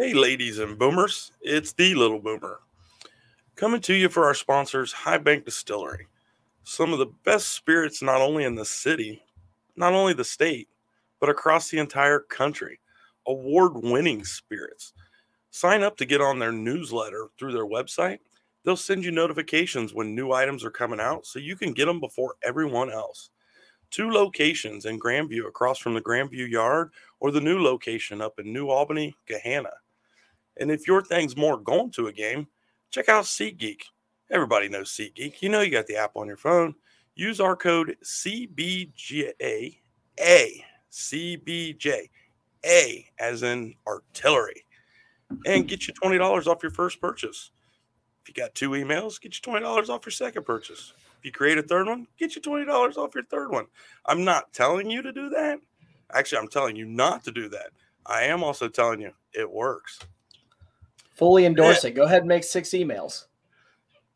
Hey, ladies and boomers, it's the little boomer. Coming to you for our sponsors, High Bank Distillery. Some of the best spirits, not only in the city, not only the state, but across the entire country. Award winning spirits. Sign up to get on their newsletter through their website. They'll send you notifications when new items are coming out so you can get them before everyone else. Two locations in Grandview across from the Grandview Yard or the new location up in New Albany, Gahanna. And if your thing's more going to a game, check out SeatGeek. Everybody knows SeatGeek. You know you got the app on your phone. Use our code CBJA, CBJ, A as in artillery, and get you $20 off your first purchase. If you got two emails, get you $20 off your second purchase. If you create a third one, get you $20 off your third one. I'm not telling you to do that. Actually, I'm telling you not to do that. I am also telling you it works. Fully endorse it. Go ahead and make six emails.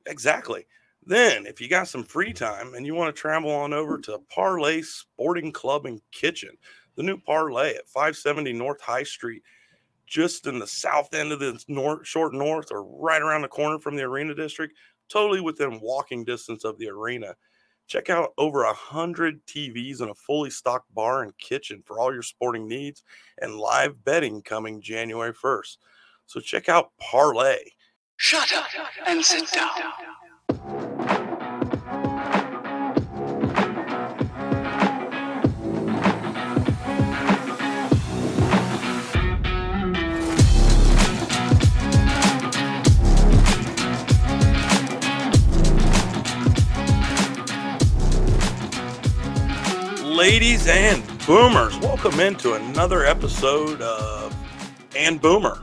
Exactly. Then, if you got some free time and you want to travel on over to Parlay Sporting Club and Kitchen, the new Parlay at 570 North High Street, just in the south end of the north, short north, or right around the corner from the Arena District, totally within walking distance of the arena. Check out over a hundred TVs and a fully stocked bar and kitchen for all your sporting needs, and live betting coming January 1st. So check out Parlay. Shut up and sit down. Ladies and boomers, welcome into another episode of And Boomer.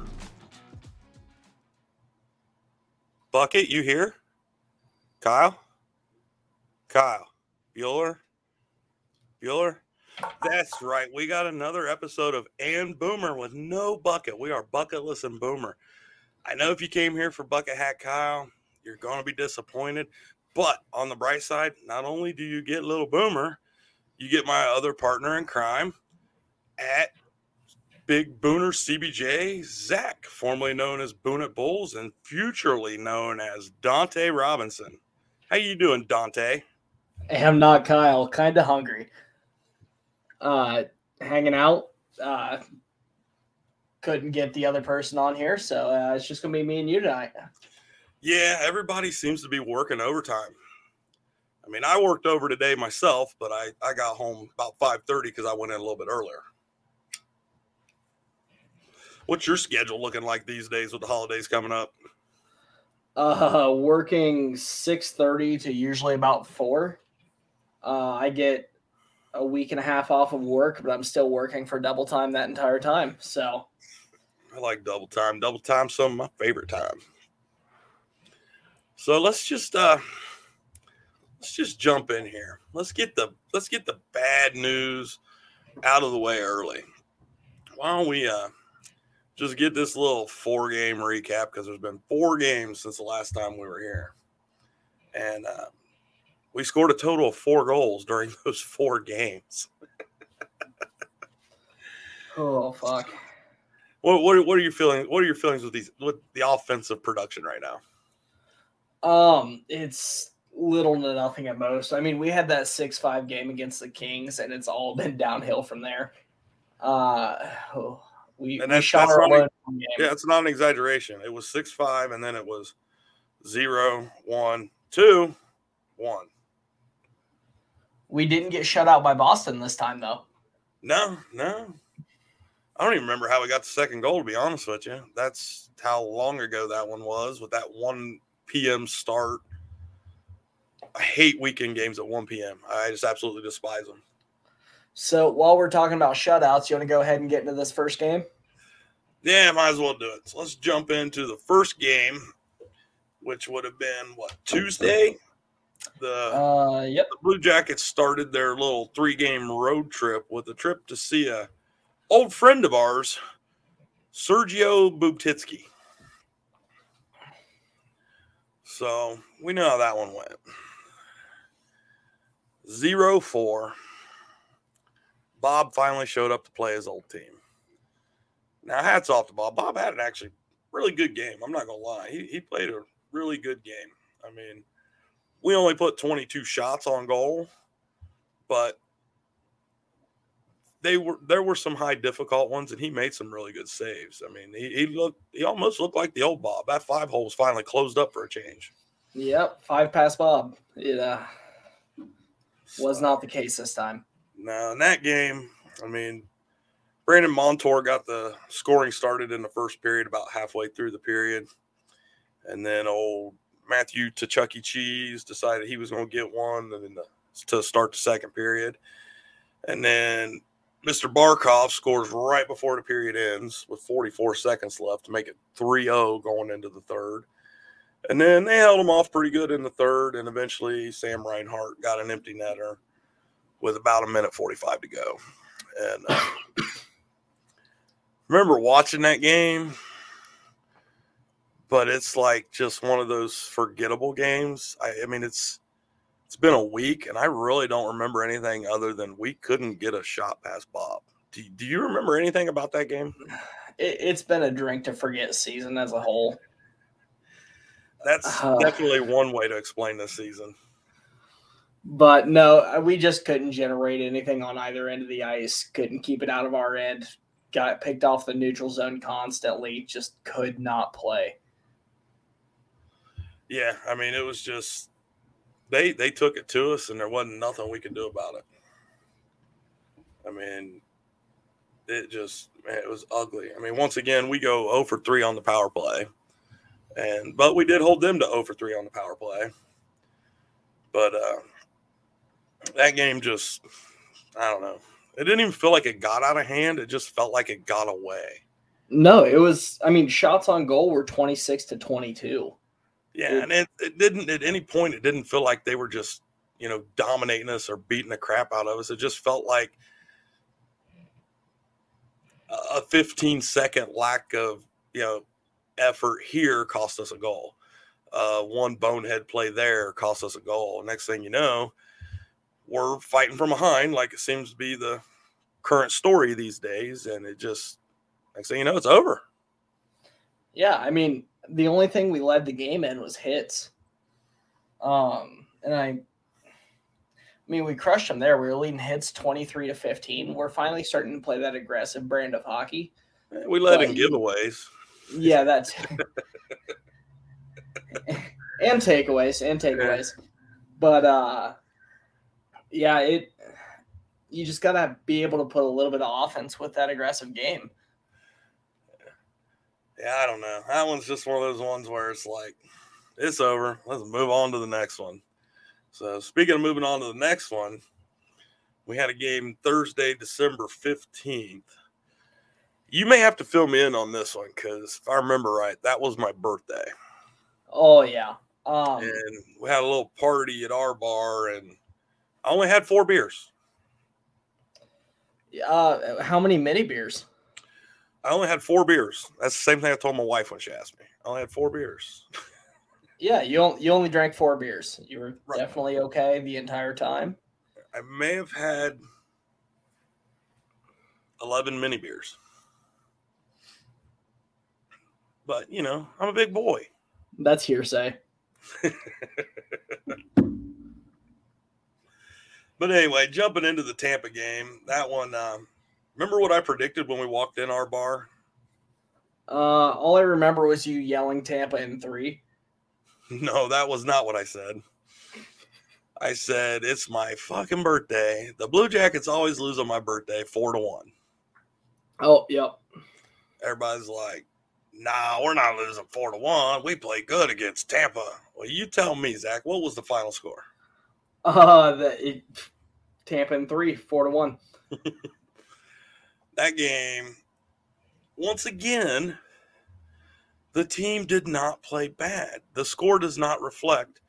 Bucket, you here? Kyle? Kyle. Bueller? Bueller? That's right. We got another episode of And Boomer with no bucket. We are bucketless and boomer. I know if you came here for Bucket Hat Kyle, you're going to be disappointed. But on the bright side, not only do you get Little Boomer, you get my other partner in crime at Big Booner CBJ, Zach, formerly known as Boonet Bulls and futurely known as Dante Robinson. How you doing, Dante? I am not Kyle. Kind of hungry. Uh, hanging out. Uh, couldn't get the other person on here, so uh, it's just gonna be me and you tonight. Yeah, everybody seems to be working overtime. I mean, I worked over today myself, but I, I got home about 5:30 because I went in a little bit earlier. What's your schedule looking like these days with the holidays coming up? Uh, working six thirty to usually about four. Uh, I get a week and a half off of work, but I'm still working for double time that entire time. So I like double time. Double time, some of my favorite time. So let's just uh let's just jump in here. Let's get the let's get the bad news out of the way early. Why don't we uh just get this little four game recap because there's been four games since the last time we were here. And uh we scored a total of four goals during those four games. oh fuck. What what what are you feeling? What are your feelings with these with the offensive production right now? Um, it's little to nothing at most. I mean, we had that six five game against the Kings, and it's all been downhill from there. Uh, oh, we, And we that's- shot that's our not load one game. Yeah, it's not an exaggeration. It was six five, and then it was zero, one, two, one. We didn't get shut out by Boston this time, though. No, no. I don't even remember how we got the second goal, to be honest with you. That's how long ago that one was with that 1 p.m. start. I hate weekend games at 1 p.m. I just absolutely despise them. So while we're talking about shutouts, you want to go ahead and get into this first game? Yeah, might as well do it. So let's jump into the first game, which would have been what, Tuesday? The Uh, yep. the Blue Jackets started their little three game road trip with a trip to see a old friend of ours, Sergei Bobrovsky. So we know how that one went. Zero four. Bob finally showed up to play his old team. Now, hats off to Bob. Bob had an actually really good game. I'm not gonna lie. He he played a really good game. I mean, we only put 22 shots on goal, but they were there were some high difficult ones, and he made some really good saves. I mean, he, he looked he almost looked like the old Bob. That five holes finally closed up for a change. Yep, five pass Bob. It uh, was not the case this time. No, in that game, I mean, Brandon Montour got the scoring started in the first period, about halfway through the period, and then old Matthew to Chuck E. Cheese decided he was going to get one, and then the, to start the second period, and then Mr. Barkov scores right before the period ends with 44 seconds left to make it 3-0 going into the third. And then they held him off pretty good in the third, and eventually Sam Reinhart got an empty netter with about a minute 45 to go. And uh, remember watching that game, but it's like just one of those forgettable games. I, I mean, it's it's been a week, and I really don't remember anything other than we couldn't get a shot past Bob. Do, do you remember anything about that game? It, it's been a drink to forget season as a whole. That's Uh. definitely one way to explain this season. But no, uh, we just couldn't generate anything on either end of the ice. Couldn't keep it out of our end. Got picked off the neutral zone constantly. Just could not play. Yeah, I mean, it was just they they took it to us, and there wasn't nothing we could do about it. I mean, it just man, it was ugly. I mean, once again, we go 0 for 3 on the power play, and but we did hold them to 0 for 3 on the power play. But uh, that game just, I don't know. It didn't even feel like it got out of hand. It just felt like it got away. No, it was. I mean, shots on goal were twenty six to twenty two. Yeah, It- and it, it didn't at any point it didn't feel like they were just, you know, dominating us or beating the crap out of us. It just felt like a- a 15 second lack of, you know, effort here cost us a goal. Uh, one bonehead play there cost us a goal. Next thing you know, we're fighting from behind, like it seems to be the current story these days. And it just, next thing you know, it's over. Yeah, I mean, the only thing we led the game in was hits. Um, and I, I mean, we crushed them there. We were leading hits twenty three to fifteen. We're finally starting to play that aggressive brand of hockey. We led in giveaways. Yeah, that's and takeaways and takeaways. But uh yeah, it you just gotta be able to put a little bit of offense with that aggressive game. Yeah, I don't know. That one's just one of those ones where it's like, it's over. Let's move on to the next one. So, speaking of moving on to the next one, we had a game Thursday, December 15th. You may have to fill me in on this one because if I remember right, that was my birthday. Oh yeah. Um And we had a little party at our bar, and I only had four beers. uh how many mini beers? I only had four beers. That's the same thing I told my wife when she asked me. I only had four beers. Yeah, you only, you only drank four beers. You were Right. definitely okay the entire time. I may have had 11 mini beers. But, you know, I'm a big boy. That's hearsay. But anyway, jumping into the Tampa game, that one, um, remember what I predicted when we walked in our bar? Uh all I remember was you yelling Tampa in three. No, that was not what I said. I said, it's my fucking birthday. The Blue Jackets always lose on my birthday, four to one. Oh, yep. everybody's like, nah, we're not losing four to one. We play good against Tampa. Well, you tell me, Zach, what was the final score? Uh the Tampa in three, four to one. That game, once again, the team did not play bad. The score does not reflect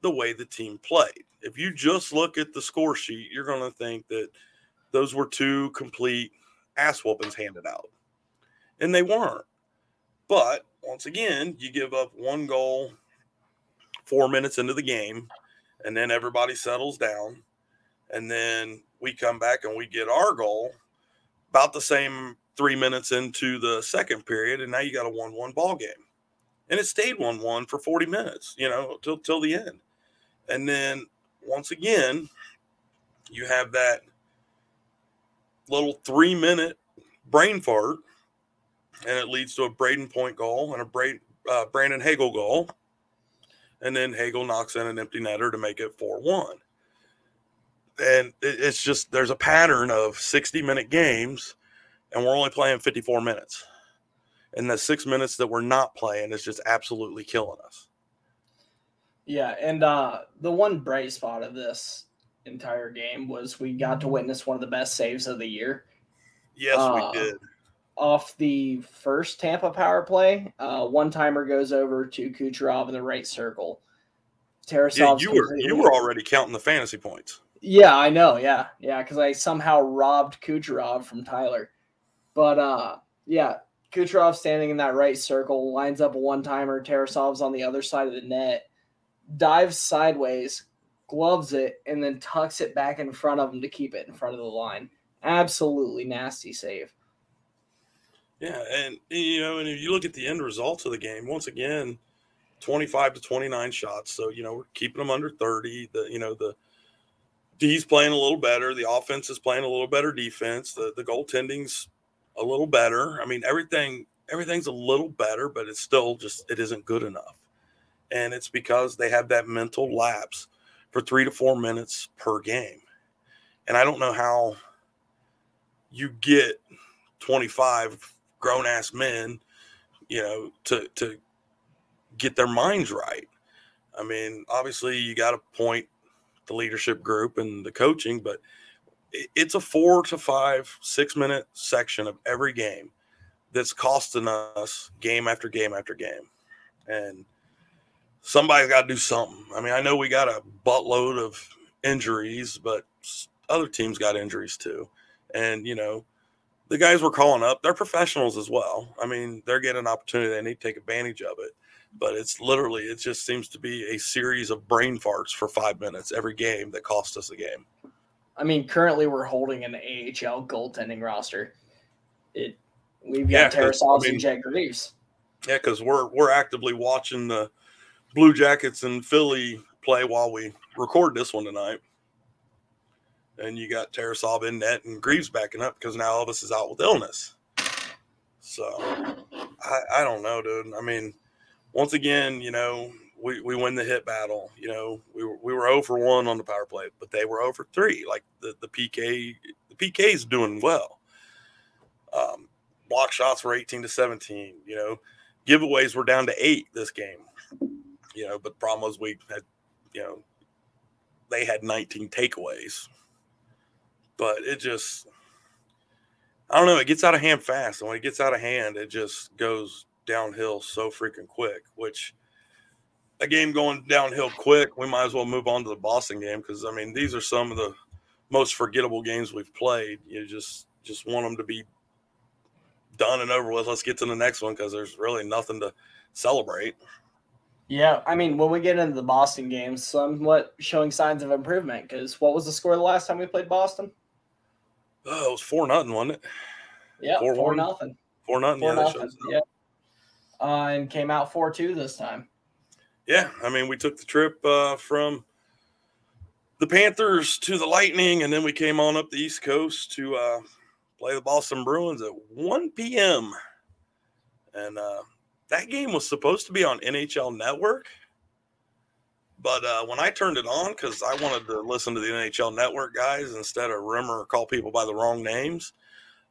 the way the team played. If you just look at the score sheet, you're going to think that those were two complete ass whoopings handed out. And they weren't. But once again, you give up one goal four minutes into the game, and then everybody settles down. And then we come back and we get our goal about the same three minutes into the second period, and now you got a one-one ball game, and it stayed one-one for forty minutes, you know, till till the end, and then once again, you have that little three-minute brain fart, and it leads to a Brayden Point goal and a uh, Brandon Hagel goal, and then Hagel knocks in an empty netter to make it four-one and it's just there's a pattern of 60 minute games and we're only playing 54 minutes. And the six minutes that we're not playing is just absolutely killing us. Yeah and uh the one bright spot of this entire game was we got to witness one of the best saves of the year. Yes Uh, we did off the first Tampa power play. Uh, one timer goes over to Kucherov in the right circle. yeah, you were you were already counting the fantasy points Yeah, I know. Yeah, yeah, because I somehow robbed Kucherov from Tyler. But uh, yeah, Kucherov standing in that right circle lines up a one timer. Tarasov's on the other side of the net, dives sideways, gloves it, and then tucks it back in front of him to keep it in front of the line. Absolutely nasty save. Yeah, and you know, and if you look at the end results of the game, once again, twenty-five to twenty-nine shots. So you know, we're keeping them under thirty. The you know the D's playing a little better. The offense is playing a little better defense. The the goaltending's a little better. I mean, everything everything's a little better, but it's still just it isn't good enough. And it's because they have that mental lapse for three to four minutes per game. And I don't know how you get 25 grown ass men, you know, to to get their minds right. I mean, obviously you got to point the leadership group and the coaching, but it's a four to five, six minute section of every game that's costing us game after game after game. And somebody's got to do something. I mean, I know we got a buttload of injuries, but other teams got injuries too. And, you know, the guys we're calling up, they're professionals as well. I mean, they're getting an opportunity, they need to take advantage of it. But it's literally, it just seems to be a series of brain farts for five minutes every game that cost us a game. I mean, currently we're holding an AHL goaltending roster. It we've Yeah, got 'cause, I mean- and Jet Greaves. Yeah, because we're we're actively watching the Blue Jackets and Philly play while we record this one tonight. And you got Tarasov in net and Greaves backing up because now Elvis is out with illness. So I, I don't know, dude. I mean, once again, you know, we, we win the hit battle. You know, we were we were 0 for 1 on the power play, but they were 0 for 3. Like the, the PK the PK is doing well. Um, block shots were 18 to 17, you know giveaways were down to eight this game. You know, but the problem was we had, you know, they had 19 takeaways. But it just, I don't know, it gets out of hand fast. And when it gets out of hand, it just goes downhill so freaking quick, which a game going downhill quick, we might as well move on to the Boston game because, I mean, these are some of the most forgettable games we've played. You just, just want them to be done and over with. Let's get to the next one because there's really nothing to celebrate. Yeah, I mean, when we get into the Boston games, somewhat showing signs of improvement. Because what was the score the last time we played Boston? Oh, it was four nothing, wasn't it? Yeah, four nothing. Four nothing. Four yeah, nothing. Yeah. Uh, and came out four two this time. yeah. I mean, we took the trip uh, from the Panthers to the Lightning, and then we came on up the East Coast to uh, play the Boston Bruins at 1 p.m. And uh, that game was supposed to be on NHL Network. But uh, when I turned it on, because I wanted to listen to the NHL Network guys instead of Rimer or call people by the wrong names,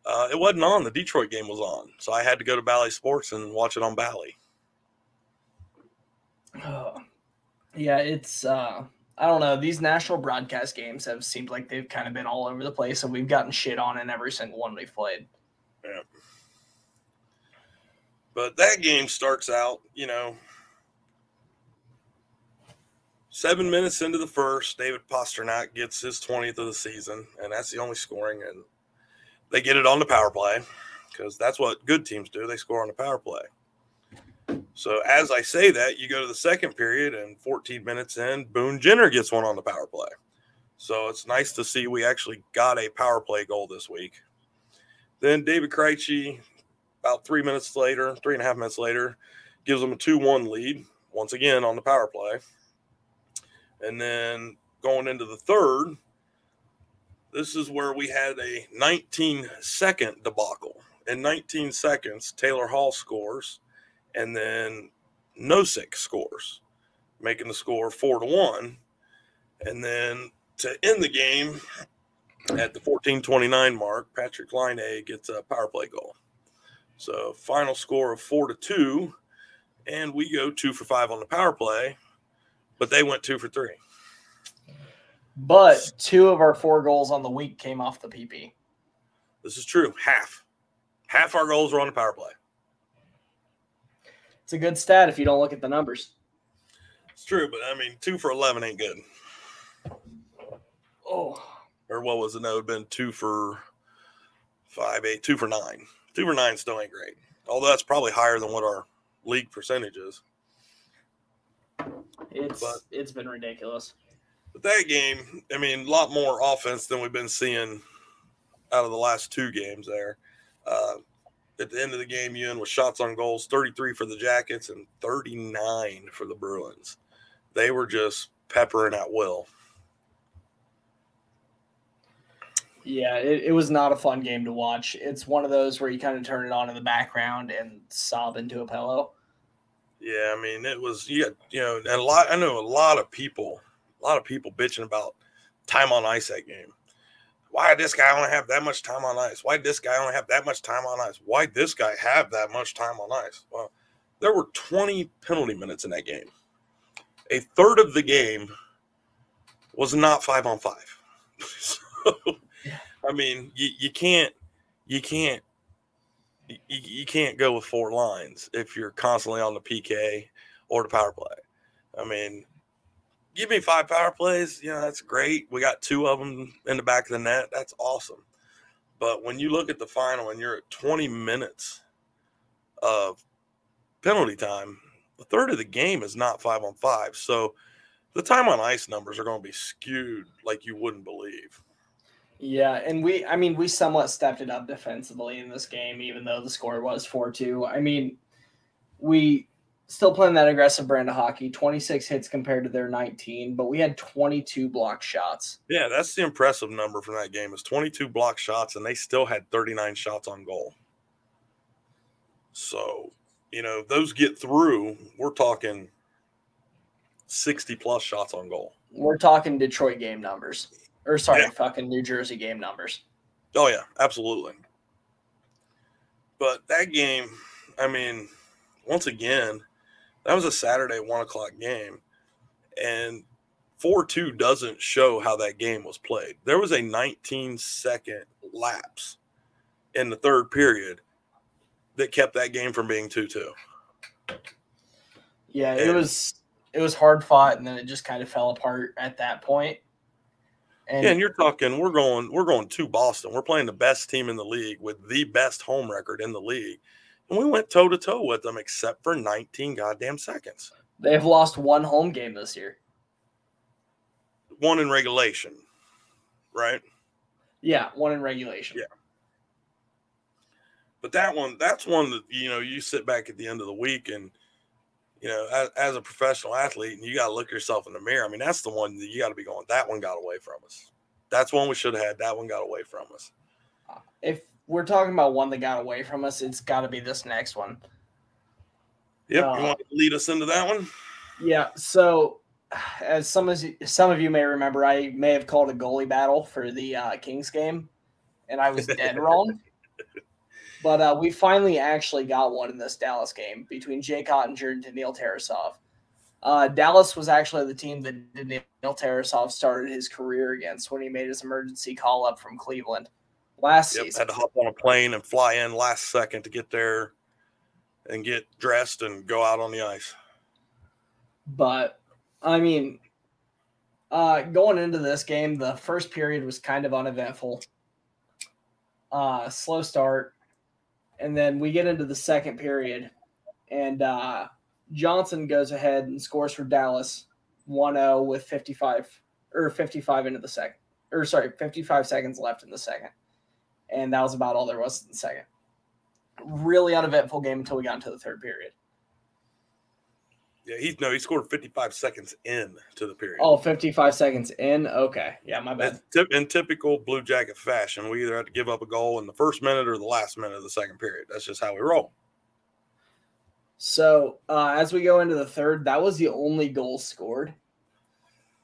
uh, it wasn't on. The Detroit game was on. So I had to go to Bally Sports and watch it on Bally. Oh, yeah, it's uh I don't know. These national broadcast games have seemed like they've kind of been all over the place, and we've gotten shit on in every single one we've played. Yeah. But that game starts out, you know, seven minutes into the first, David Pastrnak gets his 20th of the season, and that's the only scoring. And they get it on the power play because that's what good teams do. They score on the power play. So as I say that, you go to the second period, and 14 minutes in, Boone Jenner gets one on the power play. So it's nice to see we actually got a power play goal this week. Then David Krejci, about three minutes later, three and a half minutes later, gives them a 2 1 lead, once again on the power play. And then going into the third, this is where we had a 19 second debacle. In 19 seconds, Taylor Hall scores, and then Nosek scores, making the score four to one. And then to end the game at the 14:29 mark, Patrik Laine gets a power play goal. So final score of four to two, and we go two for five on the power play, but they went two for three. But two of our four goals on the week came off the PP. This is true. Half, half our goals were on the power play. It's a good stat if you don't look at the numbers. It's true, but I mean, two for eleven ain't good. Oh, Or what was it? No, it'd been two for five, eight, two for nine. Two for nine still ain't great. Although that's probably higher than what our league percentage is. It's But- it's been ridiculous. But that game, I mean, a lot more offense than we've been seeing out of the last two games there. Uh, at the end of the game, you end with shots on goals 33 for the Jackets and 39 for the Bruins. They were just peppering at will. Yeah, it, it was not a fun game to watch. It's one of those where you kind of turn it on in the background and sob into a pillow. Yeah, I mean, it was you got you know, and a lot. I know a lot of people, a lot of people bitching about time on ice that game. Why did this guy only have that much time on ice? Why did this guy only have that much time on ice? Why did this guy have that much time on ice? Well, there were 20 penalty minutes in that game. A third of the game was not five on five. so, I mean, you, you can't, you can't you, you can't go with four lines if you're constantly on the PK or the power play. I mean, give me five power plays, you know, that's great. We got two of them in the back of the net. That's awesome. But when you look at the final and you're at 20 minutes of penalty time, a third of the game is not five on five. So the time on ice numbers are going to be skewed like you wouldn't believe. Yeah, and we I mean we somewhat stepped it up defensively in this game, even though the score was 4-2. I mean, we still playing that aggressive brand of hockey, 26 hits compared to their 19, but we had 22 block shots. Yeah, that's the impressive number from that game is 22 block shots, and they still had 39 shots on goal. So, you know, those get through. We're talking 60 plus shots on goal. We're talking Detroit game numbers. Or sorry, Yeah. fucking New Jersey game numbers. Oh yeah, absolutely. But that game, I mean, once again, that was a Saturday one o'clock game, and four two doesn't show how that game was played. There was a 19 second lapse in the third period that kept that game from being two two. Yeah, it And- was it was hard fought and then it just kind of fell apart at that point. And Yeah, and you're talking we're going we're going to Boston. We're playing the best team in the league with the best home record in the league. And we went toe to toe with them except for 19 goddamn seconds. they've lost one home game this year. One in regulation, right? Yeah, one in regulation. Yeah. But that one, that's one that you know, you sit back at the end of the week and you know, as, as a professional athlete, and you got to look yourself in the mirror. I mean, that's the one that you got to be going. That one got away from us. That's one we should have had. That one got away from us. If we're talking about one that got away from us, it's got to be this next one. Yep. Uh, you want to lead us into that one? Yeah. So, as some of you, some of you may remember, I may have called a goalie battle for the uh, Kings game, and I was dead wrong. But uh, we finally actually got one in this Dallas game between Jake Oettinger and Daniil Tarasov. Uh, Dallas was actually the team that Daniil Tarasov started his career against when he made his emergency call up from Cleveland last Yep. season. Had to hop on a plane and fly in last second to get there and get dressed and go out on the ice. But I mean, uh, going into this game, the first period was kind of uneventful. Uh, slow start, and then we get into the second period, and uh, Johnson goes ahead and scores for Dallas 1-0 with 55 or 55 into the second, or sorry, 55 seconds left in the second. and that was about all there was in the second. Really uneventful game until we got into the third period. Yeah, he no, he scored 55 seconds in to the period. Oh, 55 seconds in. Okay. Yeah, my bad. In typical Blue Jacket fashion, we either had to give up a goal in the first minute or the last minute of the second period. That's just how we roll. So uh, as we go into the third, that was the only goal scored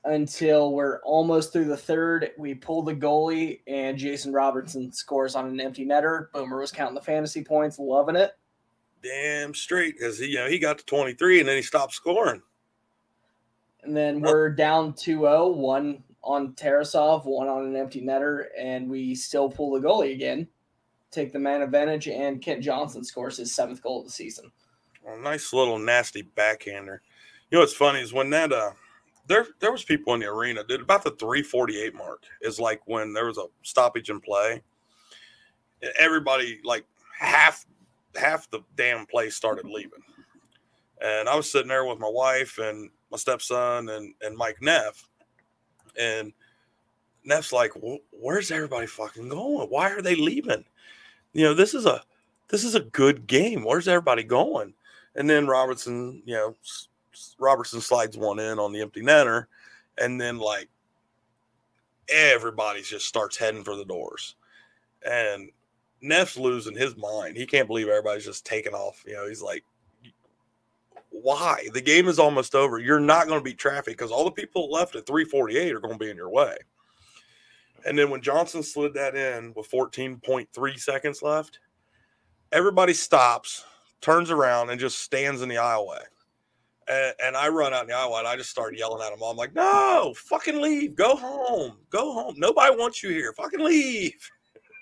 until we're almost through the third. We pull the goalie, and Jason Robertson scores on an empty netter. Boomer was counting the fantasy points, loving it. Damn straight, because he you know he got to 23 and then he stopped scoring. And then Well- we're down 2 0, one on Tarasov, one on an empty netter, and we still pull the goalie again, take the man advantage, and Kent Johnson scores his seventh goal of the season. A nice little nasty backhander. You know what's funny is when that uh there there was people in the arena, dude, about the 348 mark is like when there was a stoppage in play. Everybody like half half the damn place started leaving. And I was sitting there with my wife and my stepson and and Mike Neff. And Neff's like, "Wh- "Where's everybody fucking going? Why are they leaving? You know, this is a this is a good game. Where's everybody going?" And then Robertson, you know, Robertson slides one in on the empty netter, and then like everybody just starts heading for the doors, and Neff's losing his mind. He can't believe everybody's just taking off. You know, he's like, "Why? The game is almost over. You're not going to beat traffic because all the people left at 348 are going to be in your way." And then when Johnson slid that in with 14.3 seconds left, everybody stops turns around and just stands in the aisleway. And, and I run out in the aisleway and I just start yelling at them. I'm like, no, fucking leave. Go home. Go home. Nobody wants you here. Fucking leave.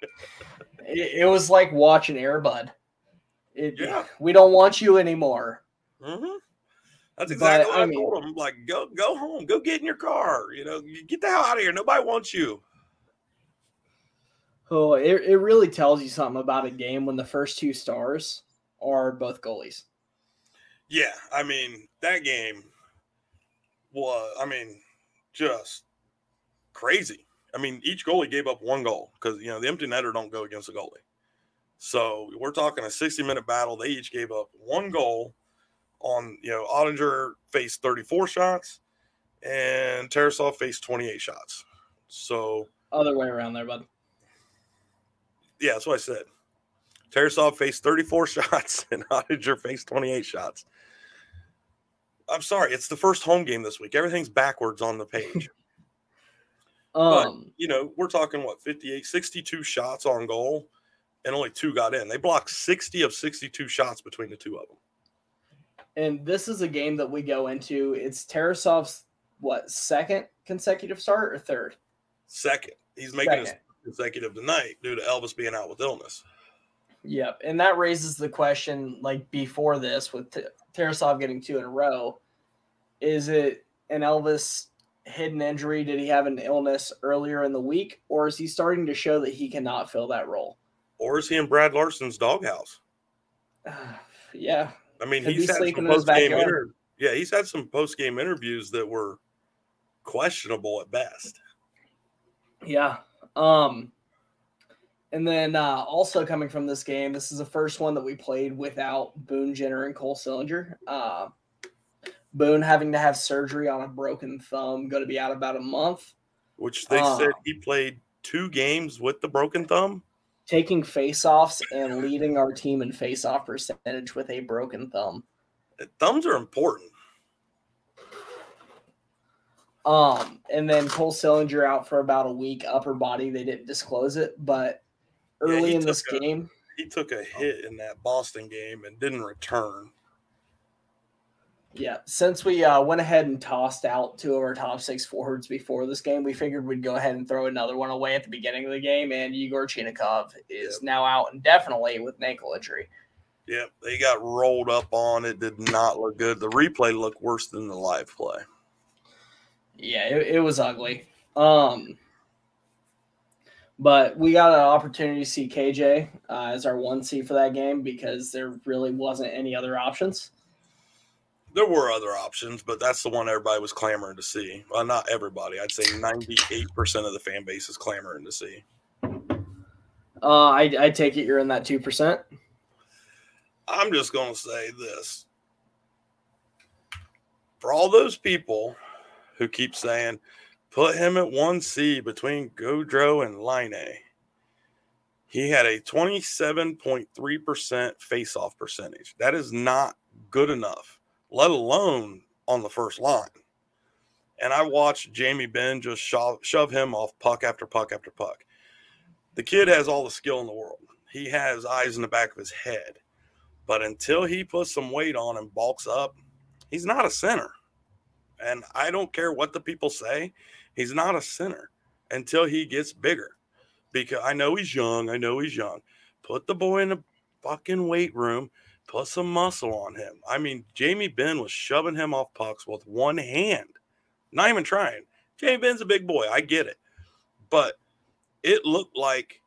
It, it was like watching Airbud. It, Yeah. We don't want you anymore. hmm That's But, exactly what I I, mean- told them. Like, go go home. Go get in your car. You know, get the hell out of here. Nobody wants you. Oh, it, it really tells you something about a game when the first two stars are both goalies. Yeah. I mean, that game was, I mean, just crazy. I mean, each goalie gave up one goal because, you know, the empty netter don't go against a goalie. So we're talking a 60 minute battle. They each gave up one goal on, you know, Oettinger faced 34 shots and Tarasov faced 28 shots. So, Other way around there, bud. yeah, that's what I said. Tarasov faced 34 shots and Oettinger faced 28 shots. I'm sorry, it's the first home game this week. Everything's backwards on the page. But- Um, you know, we're talking what 58, 62 shots on goal, and only two got in. They blocked 60 of 62 shots between the two of them. and this is a game that we go into. It's Tarasov's what second consecutive start or third? Second, he's making his Second. consecutive tonight due to Elvis being out with illness. Yep, and that raises the question, like before this, with T- Tarasov getting two in a row, is it an Elvis hidden injury? Did he have an illness earlier in the week, or is he starting to show that he cannot fill that role? Or is he in Brad Larsen's doghouse? yeah, I mean, Could he's had some sleeping in his post game inter- Yeah, he's had some post game interviews that were questionable at best. yeah. Um, and then uh, also coming from this game, this is the first one that we played without Boone Jenner and Cole Sillinger. Uh, Boone having to have surgery on a broken thumb, going to be out about a month. Which they Ah. said he played two games with the broken thumb. taking faceoffs and leading our team in faceoff percentage with a broken thumb. Thumbs are important. Um, and then Cole Sillinger out for about a week, upper body. They didn't disclose it, but early he in this a- game, He took a hit in that Boston game and didn't return. Yeah, since we uh, went ahead and tossed out two of our top six forwards before this game, we figured we'd go ahead and throw another one away at the beginning of the game. And Igor Chinakhov is Yep. now out indefinitely with an ankle injury. Yep, they got rolled up on. It did not look good. The replay looked worse than the live play. Yeah, it, it was ugly. Um, but we got an opportunity to see KJ uh, as our one C for that game because there really wasn't any other options. There were other options, but that's the one everybody was clamoring to see. Well, not everybody. I'd say 98% of the fan base is clamoring to see. Uh, I I take it you're in that two percent. I'm just going to say this. For all those people who keep saying, put him at 1C between Gaudreau and Laine, he had a 27.3% face-off percentage. That is not good enough, let alone on the first line. And I watched Jamie Benn just shove, shove him off puck after puck after puck. The kid has all the skill in the world. He has eyes in the back of his head. But until he puts some weight on and bulks up, he's not a center. And I don't care what the people say, he's not a center until he gets bigger. Because I know he's young. I know he's young. Put the boy in the fucking weight room, put some muscle on him. I mean, Jamie Benn was shoving him off pucks with one hand, not even trying. Jamie Benn's a big boy. I get it. But it looked like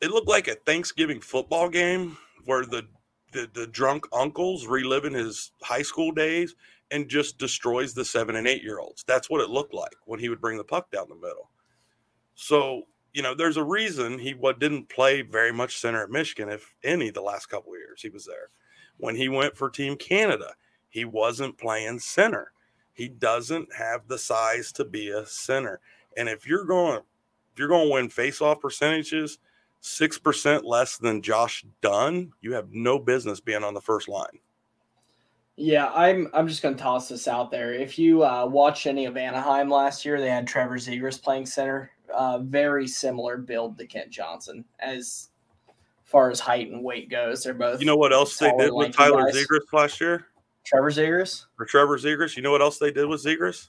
it looked like a Thanksgiving football game where the the, the drunk uncles reliving his high school days and just destroys the seven and eight year olds. That's what it looked like when he would bring the puck down the middle. So, you know, there's a reason he what didn't play very much center at Michigan, if any, the last couple of years he was there. When he went for Team Canada, he wasn't playing center. He doesn't have the size to be a center. And if you're going if you're going to win face-off percentages, six percent less than Josh Dunne, you have no business being on the first line. Yeah, I'm. I'm just gonna toss this out there. If you uh, watched any of Anaheim last year, they had Trevor Zegras playing center. Uh, very similar build to Kent Johnson as far as height and weight goes. They're both. You know what else they did with Tyler guys. Zegras last year? Trevor Zegras. For Trevor Zegras, you know what else they did with Zegras?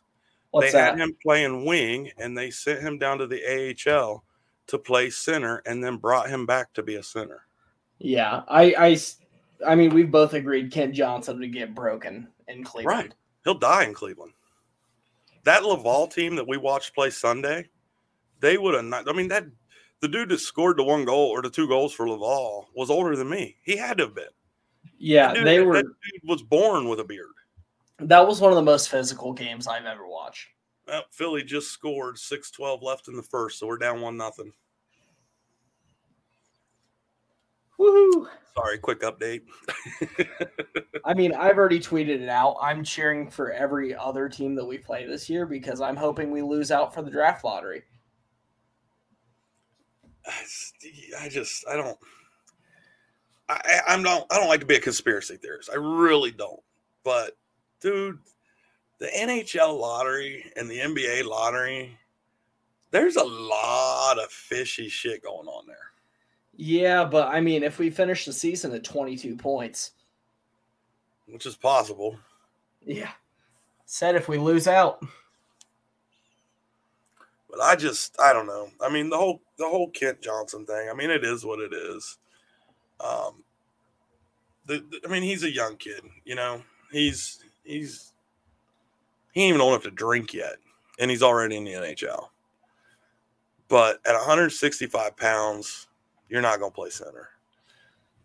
What's they that? had him playing wing and they sent him down to the AHL to play center and then brought him back to be a center. Yeah, I, I, I mean, we've both agreed Kent Johnson would get broken in Cleveland. Right. He'll die in Cleveland. That Laval team that we watched play Sunday, they would have not. I mean, that the dude that scored the one goal or the two goals for Laval was older than me. He had to have been. Yeah, dude- they that were. dude was born with a beard. That was one of the most physical games I've ever watched. Well, Philly just scored 6-12 left in the first, so we're down one nothing. Woohoo! Sorry, quick update. I mean, I've already tweeted it out. I'm cheering for every other team that we play this year because I'm hoping we lose out for the draft lottery. I just I don't I I'm not I don't like to be a conspiracy theorist. I really don't. But dude, the NHL lottery and the NBA lottery, there's a lot of fishy shit going on there. Yeah, but I mean, if we finish the season at 22 points, Which is possible. yeah. Said if we lose out. But I just I don't know. I mean the whole the whole Kent Johnson thing. I mean it is what it is. Um the, the- I mean he's a young kid, you know. He's he's he ain't even old enough to drink yet, and he's already in the NHL. But at 165 pounds, you're not gonna play center.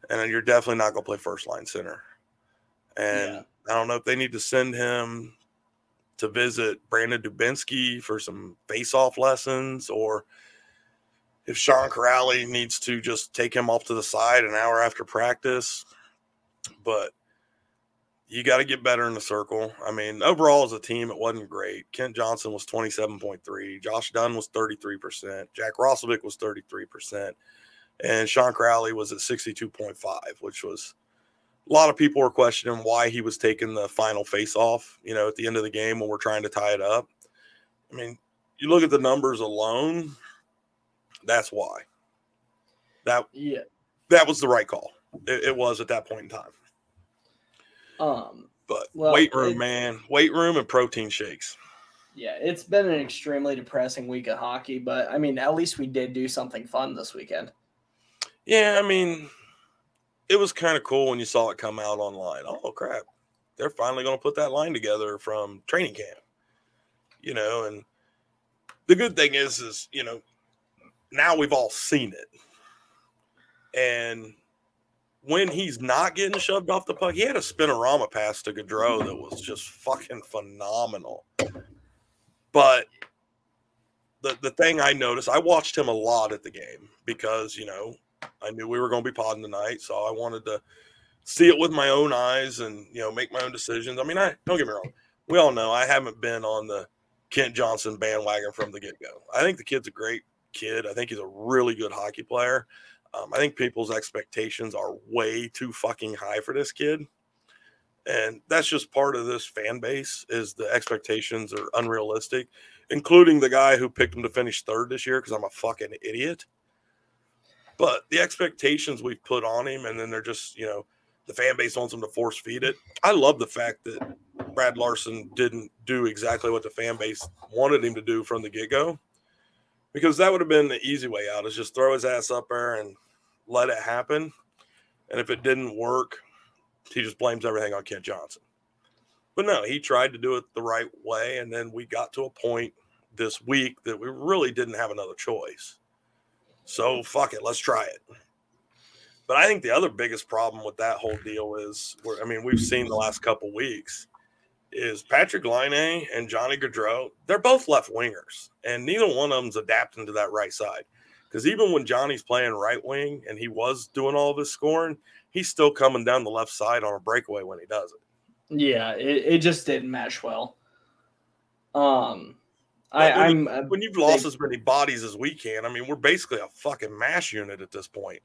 And you're definitely not gonna play first line center. And Yeah. I don't know if they need to send him to visit Brandon Dubinsky for some face-off lessons, or if Sean Kuraly needs to just take him off to the side an hour after practice. But you got to get better in the circle. I mean, overall as a team, it wasn't great. Kent Johnson was 27.3, Josh Dunne was 33%, Jack Roslovic was 33%, and Sean Kuraly was at 62.5, which was a lot of people were questioning why he was taking the final face off, you know, at the end of the game when we're trying to tie it up. I mean, you look at the numbers alone, that's why. That Yeah. that was the right call. It, it was at that point in time. Um, But Well, weight room, it- man, weight room and protein shakes. yeah, it's been an extremely depressing week of hockey, but I mean, at least we did do something fun this weekend. Yeah, I mean, it was kind of cool when you saw it come out online. Oh crap, they're finally going to put that line together from training camp. You know, and the good thing is, is you know, now we've all seen it, and when he's not getting shoved off the puck, he had a spinorama pass to Gaudreau that was just fucking phenomenal. But the the thing I noticed, I watched him a lot at the game because you know I knew we were going to be podding tonight, so I wanted to see it with my own eyes and you know make my own decisions. I mean, I don't get me wrong, we all know I haven't been on the Kent Johnson bandwagon from the get go. I think the kid's a great kid. I think he's a really good hockey player. Um, I think people's expectations are way too fucking high for this kid. And that's just part of this fan base is the expectations are unrealistic, including the guy who picked him to finish third this year because I'm a fucking idiot. But the expectations we've put on him, and then they're just, you know, the fan base wants him to force feed it. I love the fact that Brad Larsen didn't do exactly what the fan base wanted him to do from the get go, because that would have been the easy way out is just throw his ass up there and let it happen. And if it didn't work, he just blames everything on Kent Johnson. But no, he tried to do it the right way. And then we got to a point this week that we really didn't have another choice. So fuck it, let's try it. But I think the other biggest problem with that whole deal is, I mean, we've seen the last couple weeks is Patrik Laine and Johnny Gaudreau. They're both left wingers, and neither one of them's adapting to that right side. Because even when Johnny's playing right wing and he was doing all of his scoring, he's still coming down the left side on a breakaway when he does it. Yeah, it, it just didn't mesh well. Um, I, when, I'm when you've lost big- as many bodies as we can, I mean, we're basically a fucking mash unit at this point.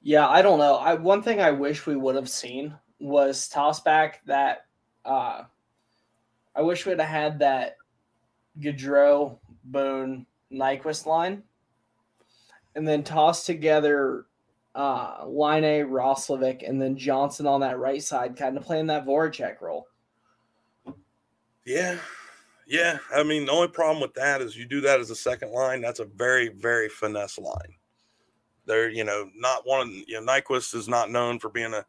Yeah, I don't know. I one thing I wish we would have seen was toss back that uh I wish we'd have had that Gaudreau, Boone, Nyquist line. And then toss together uh Laine, Roslovic, and then Johnson on that right side, kind of playing that Voracek role. Yeah. Yeah. I mean, the only problem with that is you do that as a second line. That's a very, very finesse line. They're, you know, not one, you know, Nyquist is not known for being a,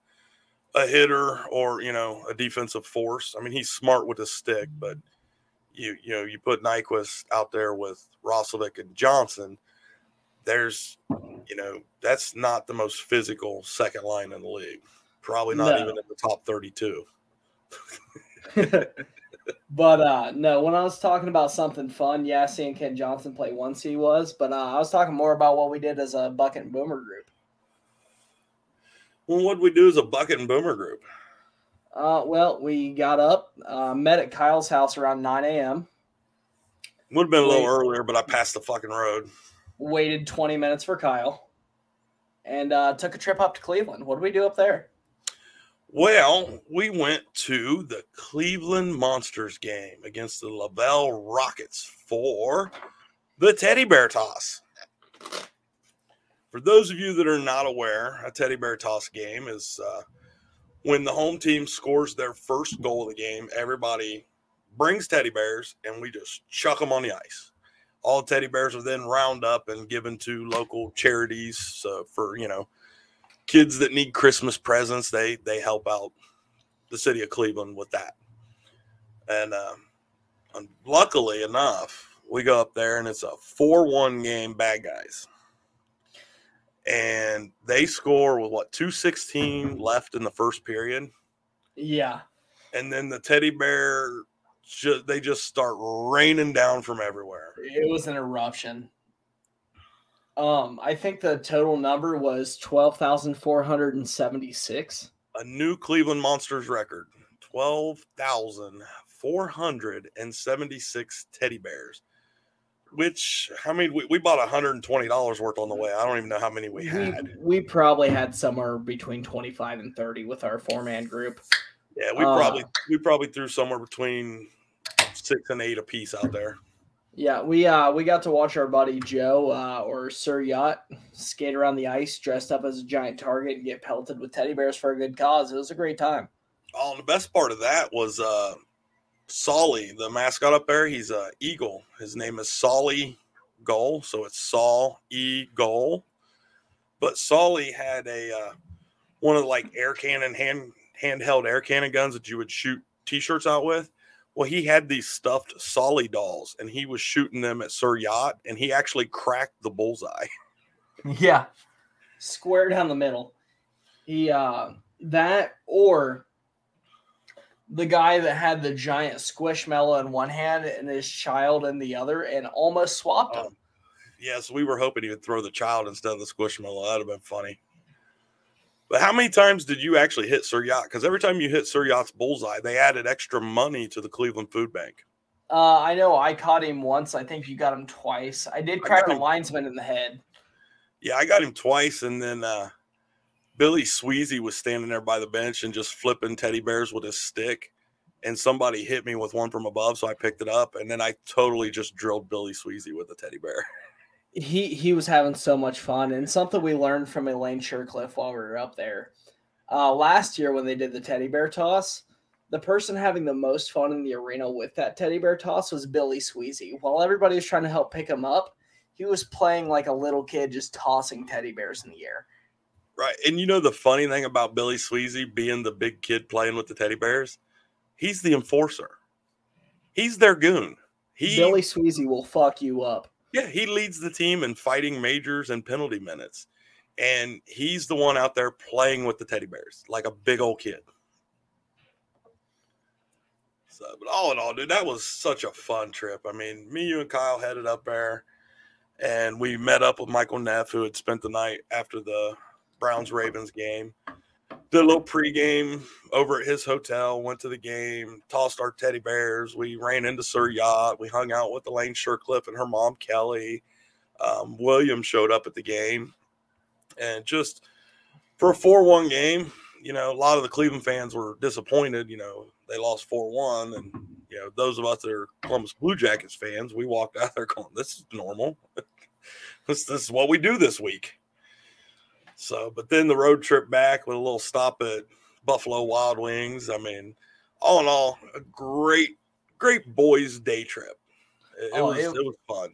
a hitter or, you know, a defensive force. I mean, he's smart with his stick, but you, you know, you put Nyquist out there with Roslovic and Johnson, there's, you know, that's not the most physical second line in the league. Probably not No. even in the top 32. But uh no, when I was talking about something fun, yeah, seeing Kent Johnson play once he was, but uh, I was talking more about what we did as a bucket and boomer group. Well, what we do as a bucket and boomer group? Uh, well, we got up, uh, met at Kyle's house around 9 a.m., Would have been a little Wait. earlier, but I passed the fucking road. waited 20 minutes for Kyle, and uh, took a trip up to Cleveland. What did we do up there? Well, we went to the Cleveland Monsters game against the Laval Rockets for the teddy bear toss. For those of you that are not aware, a teddy bear toss game is uh, when the home team scores their first goal of the game, everybody brings teddy bears and we just chuck them on the ice. All teddy bears are then round up and given to local charities so for, you know, kids that need Christmas presents, they they help out the city of Cleveland with that. And and luckily enough, we go up there and it's a four-one game, bad guys, and they score with what two sixteen left in the first period, Yeah, and then the teddy bear. Ju- they just start raining down from everywhere. it was an eruption. Um, I think the total number was 12,476. a new Cleveland Monsters record 12,476 teddy bears. Which, how many? We, we bought $120 worth on the way. I don't even know how many we We, had. we probably had somewhere between 25 and 30 with our four man group. Yeah, we uh, probably we probably threw somewhere between six and eight a piece out there. Yeah, we uh we got to watch our buddy Joe uh, or Sir Yacht skate around the ice dressed up as a giant target and get pelted with teddy bears for a good cause. It was a great time. Oh, the best part of that was uh Solly, the mascot up there. He's a eagle. His name is Solly Gull, so it's Saul E Gull. But Solly had a uh, one of the like air cannon hand handheld air cannon guns that you would shoot t-shirts out with. Well, he had these stuffed Solly dolls, and he was shooting them at Sir Yacht, and he actually cracked the bullseye. Yeah. Square down the middle. He uh that or the guy that had the giant squishmallow in one hand and his child in the other, and almost swapped him. Um, yes, we were hoping he would throw the child instead of the squishmallow. That'd have been funny. But how many times did you actually hit Sir Yacht? Because every time you hit Sir Yacht's bullseye, they added extra money to the Cleveland Food Bank. Uh, I know I caught him once. I think you got him twice. I did crack got a linesman in the head. Yeah, I got him twice, and then uh, Billy Sweezey was standing there by the bench and just flipping teddy bears with his stick. And somebody hit me with one from above, so I picked it up, and then I totally just drilled Billy Sweezey with a teddy bear. He he was having so much fun, and something we learned from Elaine Shercliffe while we were up there. Uh, last year when they did the teddy bear toss, the person having the most fun in the arena with that teddy bear toss was Billy Sweezey. While everybody was trying to help pick him up, he was playing like a little kid, just tossing teddy bears in the air. Right. And you know the funny thing about Billy Sweezey being the big kid playing with the teddy bears? He's the enforcer. He's their goon. He Billy Sweezey will fuck you up. yeah, he leads the team in fighting majors and penalty minutes. And he's the one out there playing with the teddy bears like a big old kid. So, but all in all, dude, that was such a fun trip. I mean, me, you, and Kyle headed up there, and we met up with Michael Neff, who had spent the night after the Browns Ravens game. Did a little pregame over at his hotel, went to the game, tossed our teddy bears. We ran into Sir Yacht. We hung out with Elaine Shercliffe and her mom, Kelly. Um, William showed up at the game. And just for a 4 1 game, you know, a lot of the Cleveland fans were disappointed. You know, they lost 4 1. And, you know, those of us that are Columbus Blue Jackets fans, we walked out there going, this is normal. this, this is what we do this week. So, but then the road trip back with a little stop at Buffalo Wild Wings. I mean, all in all, a great, great boys' day trip. It, Oh, was it- it was fun.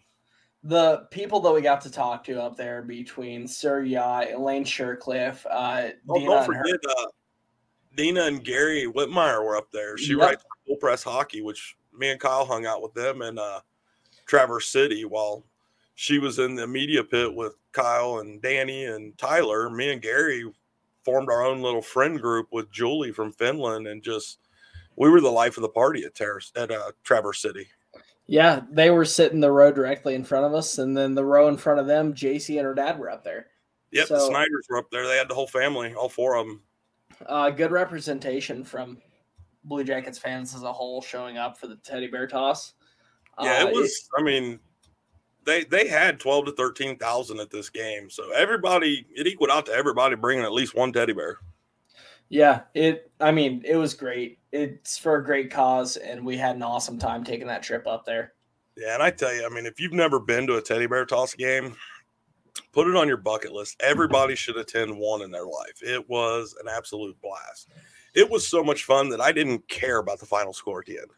The people that we got to talk to up there between Sir Yacht, Elaine Shercliffe, uh, Oh, Dina don't forget, uh, Dina and Gary Whitmire were up there. She Yep. writes full press hockey, which me and Kyle hung out with them in uh, Traverse City while she was in the media pit with Kyle and Danny and Tyler. Me and Gary formed our own little friend group with Julie from Finland, and just we were the life of the party at Terrace at uh, Traverse City. Yeah, they were sitting the row directly in front of us, and then the row in front of them, JC and her dad were up there. Yep, the So- Snyders were up there. They had the whole family, all four of them. Uh, good representation from Blue Jackets fans as a whole showing up for the teddy bear toss. Yeah, Uh, it was. I mean, they they had twelve to thirteen thousand at this game, so everybody it equaled out to everybody bringing at least one teddy bear. yeah, it. I mean, it was great. It's for a great cause, and we had an awesome time taking that trip up there. Yeah, and I tell you, I mean, if you've never been to a teddy bear toss game, put it on your bucket list. Everybody should attend one in their life. It was an absolute blast. It was so much fun that I didn't care about the final score at the end.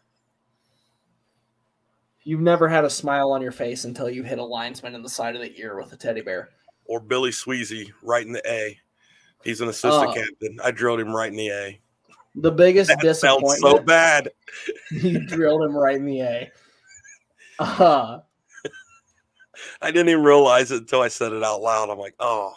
You've never had a smile on your face until you hit a linesman in the side of the ear with a teddy bear. Or Billy Sweezey right in the A. He's an assistant Oh. captain. I drilled him right in the A. The biggest That felt disappointment. so bad. you drilled him right in the A. Uh, I didn't even realize it until I said it out loud. I'm like, oh,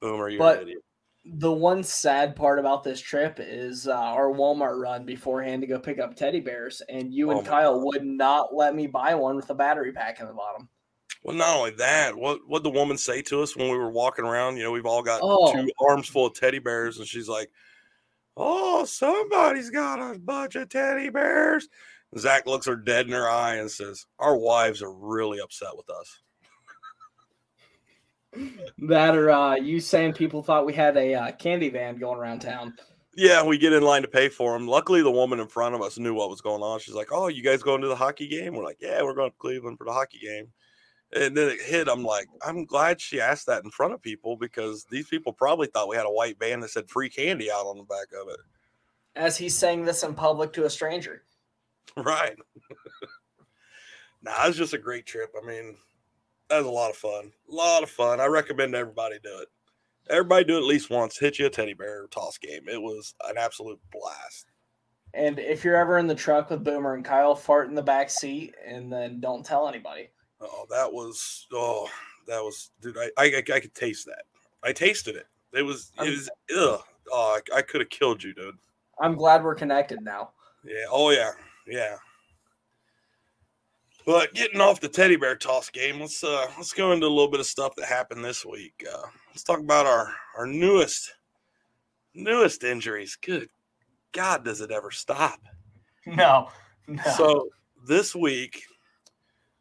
Boomer, you're But- an idiot. The one sad part about this trip is uh, our Walmart run beforehand to go pick up teddy bears, and you and Oh my Kyle God. would not let me buy one with a battery pack in the bottom. Well, not only that, what what the woman say to us when we were walking around? You know, we've all got Oh. two arms full of teddy bears, and she's like, "Oh, somebody's got a bunch of teddy bears." Zach looks her dead in her eye and says, "Our wives are really upset with us." That or uh, you saying people thought we had a uh, candy van going around town. Yeah, we get in line to pay for them. Luckily, the woman in front of us knew what was going on. She's like, "Oh, you guys going to the hockey game?" We're like, "Yeah, we're going to Cleveland for the hockey game." And then it hit. I'm like, I'm glad she asked that in front of people because these people probably thought we had a white van that said free candy out on the back of it. As he's saying this in public to a stranger. Right. nah, it was just a great trip. I mean, that was a lot of fun. A lot of fun. I recommend everybody do it. Everybody do it at least once. Hit you a teddy bear toss game. It was an absolute blast. And if you're ever in the truck with Boomer and Kyle, fart in the back seat and then don't tell anybody. Oh, that was oh, that was dude. I I, I could taste that. I tasted it. It was it was ugh. Oh, I, I could have killed you, dude. I'm glad we're connected now. Yeah. Oh yeah. Yeah. But getting off the teddy bear toss game, let's uh let's go into a little bit of stuff that happened this week. Uh, let's talk about our our newest newest injuries. Good God, does it ever stop? No. no. So this week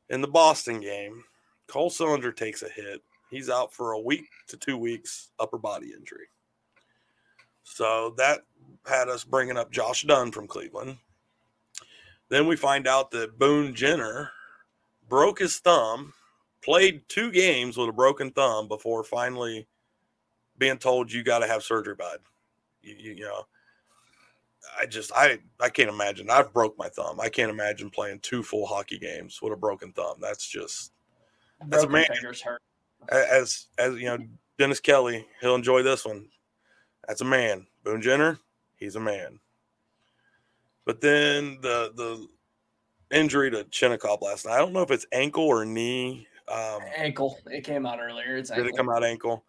in the Boston game, Cole Sillinger takes a hit. He's out for a week to two weeks, upper body injury. So that had us bringing up Josh Dunne from Cleveland. Then we find out that Boone Jenner broke his thumb, played two games with a broken thumb before finally being told you got to have surgery, bud. You, you, you know, I just I I can't imagine. I've broke my thumb. I can't imagine playing two full hockey games with a broken thumb. That's just that's a man. hurt. as as you know, Dennis Kelly, he'll enjoy this one. That's a man. Boone Jenner, he's a man. But then the the injury to Chinakhov last night. I don't know if it's ankle or knee. Um, Ankle. It came out earlier. It's did ankle. it come out ankle?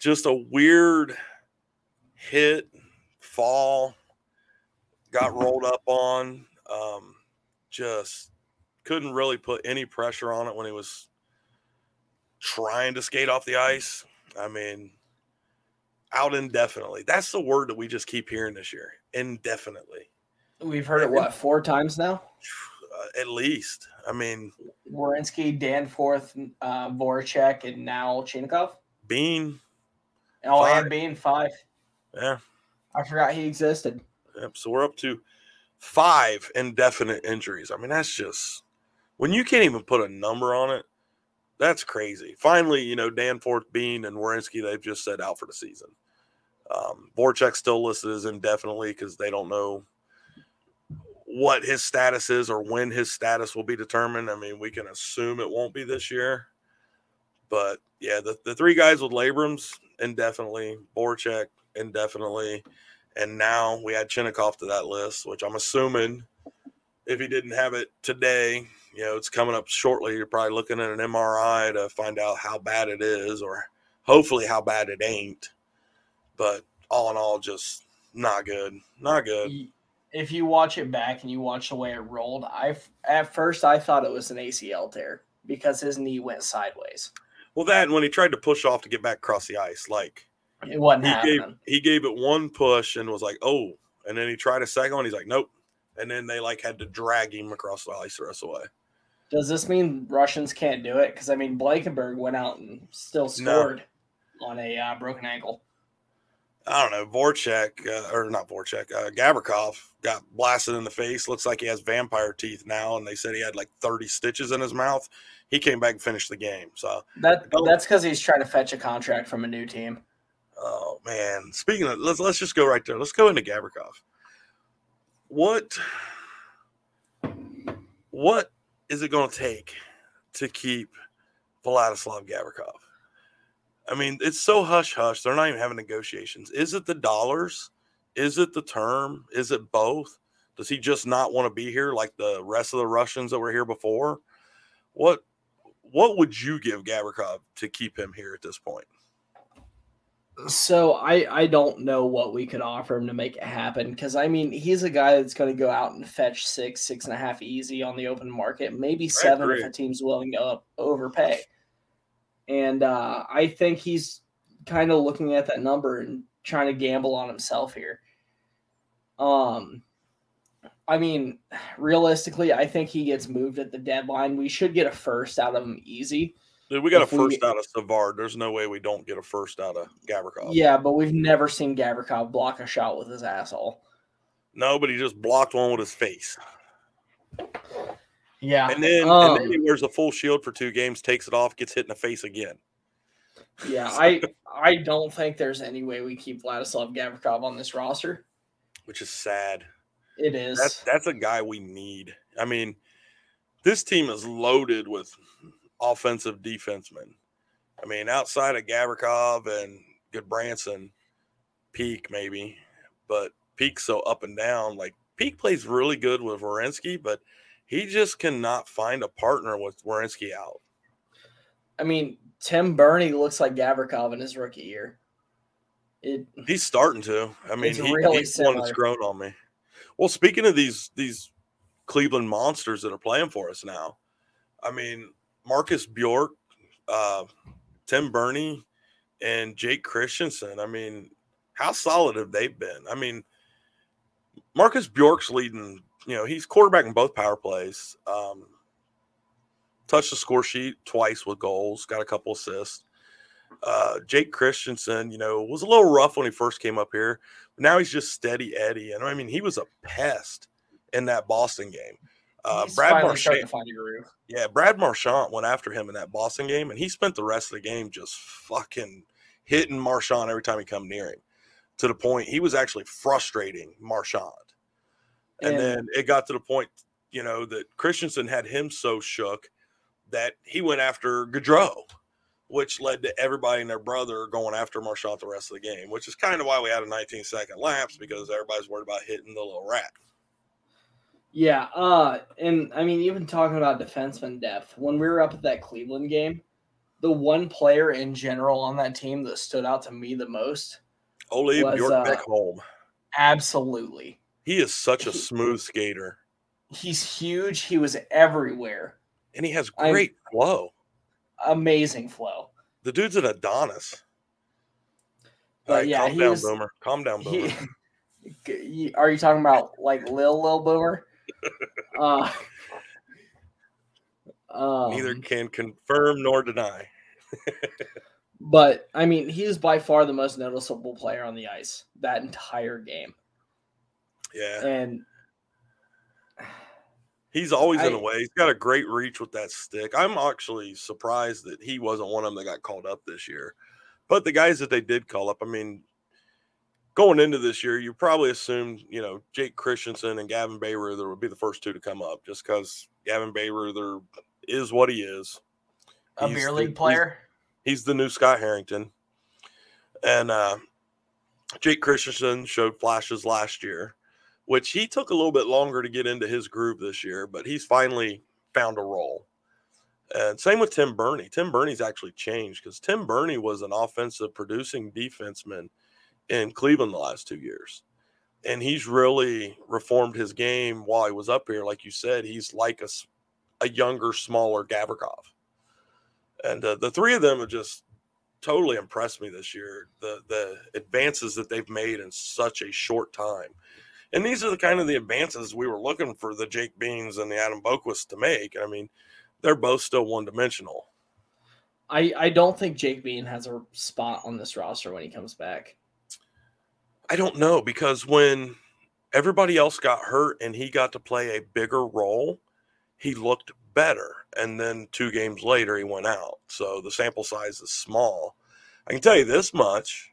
Just a weird hit, fall, got rolled up on. Um, just couldn't really put any pressure on it when he was trying to skate off the ice. I mean, out indefinitely. That's the word that we just keep hearing this year. Indefinitely, We've heard it what four times now. uh, at least. I mean, Werenski, Danforth, uh, Voracek, and now Chinakhov. Bean. Oh, Five. and Bean five. Yeah. I forgot he existed. Yep. So we're up to five indefinite injuries. I mean, that's just when you can't even put a number on it. That's crazy. Finally, you know, Danforth, Bean, and Werenski, they've just said out for the season. Um, Voracek's still listed as indefinitely because they don't know what his status is or when his status will be determined. I mean, we can assume it won't be this year. But yeah, the, the three guys with labrums indefinitely, Voracek indefinitely, and now we add Chinakhov to that list, which I'm assuming if he didn't have it today, you know, it's coming up shortly. You're probably looking at an MRI to find out how bad it is, or hopefully how bad it ain't. But all in all, just not good. Not good. If you watch it back and you watch the way it rolled, I at first I thought it was an ACL tear because his knee went sideways. Well, that and when he tried to push off to get back across the ice, like It wasn't he happening. gave he gave it one push and was like, oh, and then he tried a second one. He's like, nope. And then they like had to drag him across the ice the rest of the way. Does this mean Russians can't do it? Because I mean, Blankenburg went out and still No. scored on a uh, broken ankle. I don't know. Voracek, uh, or not Voracek, uh, Gavrikov got blasted in the face. Looks like he has vampire teeth now, and they said he had like 30 stitches in his mouth. He came back and finished the game. So, That that's because he's trying to fetch a contract from a new team. oh man. Speaking of, let's let's just go right there. Let's go into Gavrikov. What what is it going to take to keep Vladislav Gavrikov? I mean, it's so hush hush. They're not even having negotiations. Is it the dollars? Is it the term? Is it both? Does he just not want to be here like the rest of the Russians that were here before? What what would you give Gavrikov to keep him here at this point? So I I don't know what we could offer him to make it happen because I mean he's a guy that's going to go out and fetch six six and a half easy on the open market, maybe seven if a team's willing to up, overpay. And uh, I think he's kind of looking at that number and trying to gamble on himself here. Um, I mean, realistically, I think he gets moved at the deadline. We should get a first out of him easy. Dude, we got If a we- first out of Savard. There's no way we don't get a first out of Gavrikov. Yeah, but we've never seen Gavrikov block a shot with his asshole. No, but he just blocked one with his face. Yeah. And then, Um, and then he wears a full shield for two games, takes it off, gets hit in the face again. Yeah, I I don't think there's any way we keep Vladislav Gavrikov on this roster. which is sad. It is. That's that's a guy we need. I mean, this team is loaded with offensive defensemen. I mean, outside of Gavrikov and Gudbranson, Peeke maybe, but Peeke's so up and down. Like Peeke plays really good with Werenski, but he just cannot find a partner with Werenski out. I mean, Tim Berni looks like Gavrikov in his rookie year. It He's starting to. I mean, he, really he's the one that's grown on me. Well, speaking of these these Cleveland monsters that are playing for us now, I mean Marcus Bjork, uh, Tim Berni, and Jake Christiansen. I mean, how solid have they been? I mean, Marcus Bjork's leading. You know, he's quarterbacking both power plays. Um, touched the score sheet twice with goals. Got a couple assists. Uh, Jake Christiansen, you know, was a little rough when he first came up here. But now he's just steady Eddie, and I mean, he was a pest in that Boston game. Uh, Brad Marchand, to find a groove. yeah, Brad Marchand went after him in that Boston game, and he spent the rest of the game just fucking hitting Marchand every time he come near him, to the point he was actually frustrating Marchand. And, And- then it got to the point, you know, that Christiansen had him so shook that he went after Gaudreau, which led to everybody and their brother going after Marchand the rest of the game, which is kind of why we had a 19 second lapse because everybody's worried about hitting the little rat. Yeah, uh, and I mean, even talking about defenseman depth, when we were up at that Cleveland game, the one player in general on that team that stood out to me the most, Ole Was, Bjork uh, Beckholm. absolutely, He is such a he- smooth skater. he's huge. He was everywhere. and he has I'm- great flow. Amazing flow. The dude's an Adonis. But right, yeah, calm down, was- Boomer. Calm down, Boomer. He, are you talking about like Lil Lil Boomer? Uh, um, Neither can confirm nor deny. But I mean, he is by far the most noticeable player on the ice that entire game. Yeah, And he's always in a way. He's got a great reach with that stick. I'm actually surprised that he wasn't one of them that got called up this year. But the guys that they did call up, I mean, going into this year, you probably assumed, you know, Jake Christiansen and Gavin Bayreuther would be the first two to come up just because Gavin Bayreuther is what he is. a He's beer the- league he's- player. He's the new Scott Harrington. And uh, Jake Christiansen showed flashes last year, which he took a little bit longer to get into his groove this year, but he's finally found a role. And same with Tim Berni. Tim Berni's actually changed because Tim Berni was an offensive producing defenseman in Cleveland the last two years. And he's really reformed his game while he was up here. Like you said, he's like a, a younger, smaller Gavrikov. And uh, the three of them have just totally impressed me this year. The the advances that they've made in such a short time. And these are the kind of the advances we were looking for the Jake Beans and the Adam Boqvist to make. I mean, they're both still one dimensional. I, I don't think Jake Bean has a spot on this roster when he comes back. I don't know because when everybody else got hurt and he got to play a bigger role, he looked better. And then two games later, he went out. So the sample size is small. I can tell you this much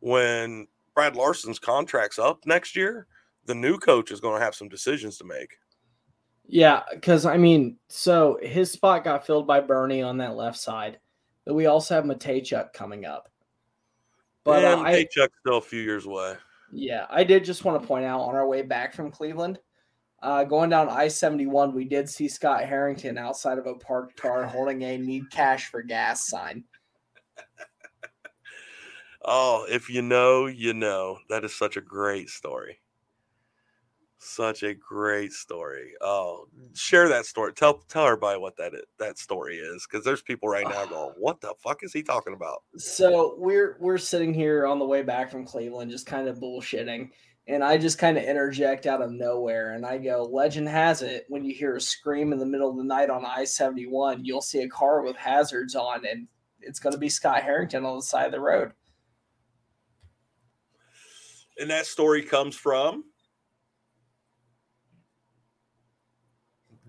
when Brad Larsen's contract's up next year, the new coach is going to have some decisions to make. Yeah, because I mean, so his spot got filled by Berni on that left side, but we also have Mateychuk coming up. But uh, and I, still a few years away. Yeah, I did just want to point out on our way back from Cleveland, uh, going down I 71, we did see Scott Harrington outside of a parked car holding a need cash for gas sign. Oh, if you know, you know. That is such a great story. Such a great story. Oh, share that story. Tell tell everybody what that is, that story is, because there's people right now going, "What the fuck is he talking about?" So we're we're sitting here on the way back from Cleveland, just kind of bullshitting, and I just kind of interject out of nowhere, and I go, "Legend has it, when you hear a scream in the middle of the night on I seventy one, you'll see a car with hazards on, and it's going to be Scott Harrington on the side of the road." And that story comes from.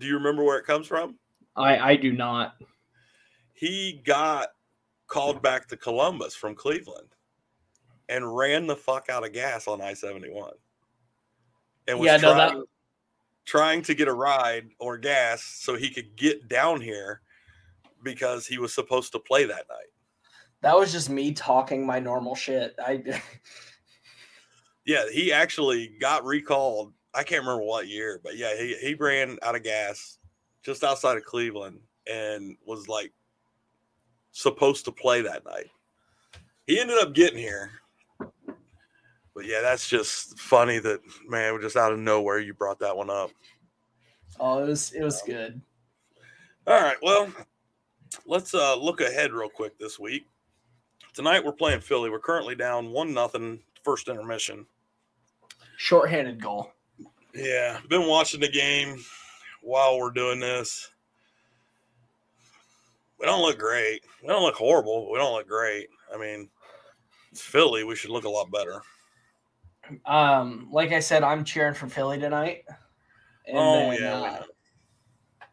Do you remember where it comes from? I I do not. He got called back to Columbus from Cleveland and ran the fuck out of gas on I 71. And was Yeah, no, trying, that- trying to get a ride or gas so he could get down here because he was supposed to play that night. That was just me talking my normal shit. I Yeah, he actually got recalled. I can't remember what year, but yeah, he, he ran out of gas just outside of Cleveland and was like supposed to play that night. He ended up getting here, but yeah, that's just funny that man, just out of nowhere you brought that one up. Oh, it was it was good. All right, well, let's uh look ahead real quick this week. Tonight we're playing Philly. We're currently down one nothing first intermission. Shorthanded goal. Yeah, been watching the game while we're doing this. We don't look great. We don't look horrible. But we don't look great. I mean, it's Philly. We should look a lot better. Um, like I said, I'm cheering for Philly tonight. And oh then, yeah, uh.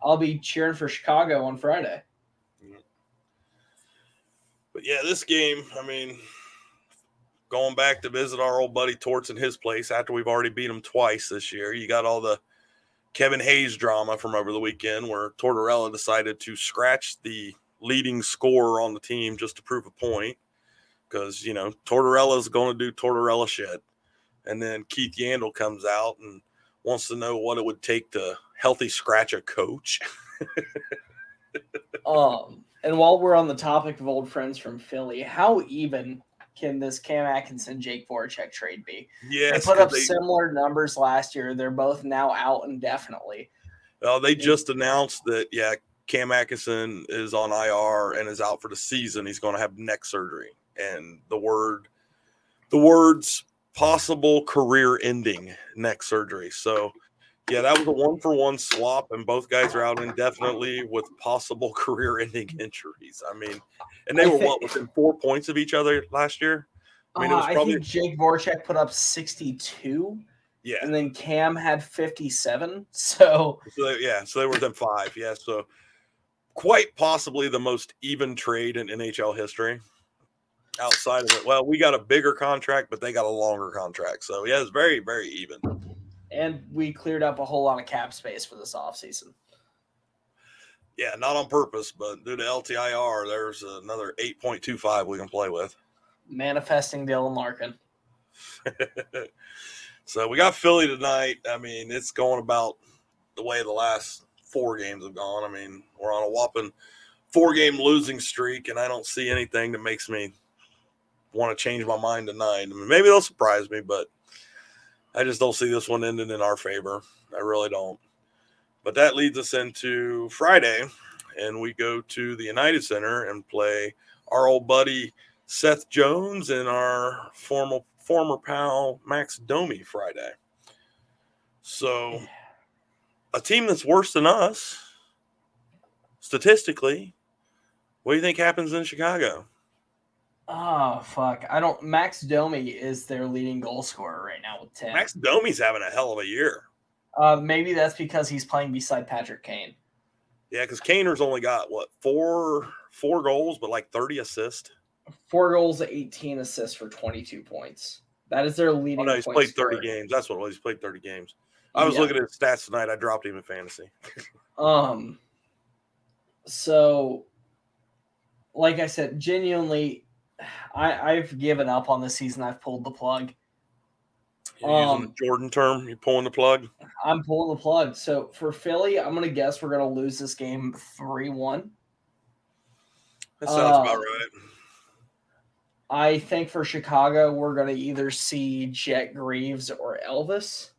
I'll be cheering for Chicago on Friday. But yeah, this game. I mean, going back to visit our old buddy Torts in his place after we've already beat him twice this year. You got all the Kevin Hayes drama from over the weekend where Tortorella decided to scratch the leading scorer on the team just to prove a point because you know Tortorella's going to do Tortorella shit, and then Keith Yandle comes out and wants to know what it would take to healthy scratch a coach. Um, and while we're on the topic of old friends from Philly, how even can this Cam Atkinson Jake Voracek trade be? yes, they put up they- similar numbers last year. They're both now out indefinitely. Well, they just announced that yeah, Cam Atkinson is on IR and is out for the season. He's going to have neck surgery, and the word, the words possible career-ending neck surgery. So, yeah, that was a one-for-one swap, and both guys are out indefinitely with possible career-ending injuries. I mean, and they I were think- what within four points of each other last year. I mean, it Uh, was I probably think Jake Voracek put up 62, yeah. and then Cam had 57. So So they, yeah, so they were within five. Yeah, so quite possibly the most even trade in NHL history. Outside of it, well, we got a bigger contract, but they got a longer contract. So yeah, it's very, very even. And we cleared up a whole lot of cap space for this offseason. Yeah, not on purpose, but due to LTIR, there's another eight point two five we can play with. Manifesting Dylan Larkin. so we got Philly tonight. I mean, it's going about the way the last four games have gone. I mean, we're on a whopping four game losing streak, and I don't see anything that makes me want to change my mind tonight. I mean, maybe they'll surprise me, but I just don't see this one ending in our favor. I really don't. But that leads us into Friday, and we go to the United Center and play our old buddy Seth Jones and our former former pal Max Domi Friday. So a team that's worse than us statistically. What do you think happens in Chicago? Oh fuck! I don't. Max Domi is their leading goal scorer right now with ten. Max Domi's having a hell of a year. Uh, maybe that's because he's playing beside Patrick Kane. Yeah, because Kaner's only got what four four goals, but like thirty assists. Four goals, eighteen assists for twenty-two points. That is their leading. Oh no, he's played thirty scorer. games. That's what it was. He's played thirty games. I was Yeah. looking at his stats tonight. I dropped him in fantasy. Um. So, like I said, genuinely, I I've given up on the season. I've pulled the plug. You're using Um, the Jordan term. You're pulling the plug. I'm pulling the plug. So for Philly, I'm gonna guess we're gonna lose this game three one. That sounds about uh, right. I think for Chicago, we're gonna either see Jet Greaves or Elvis.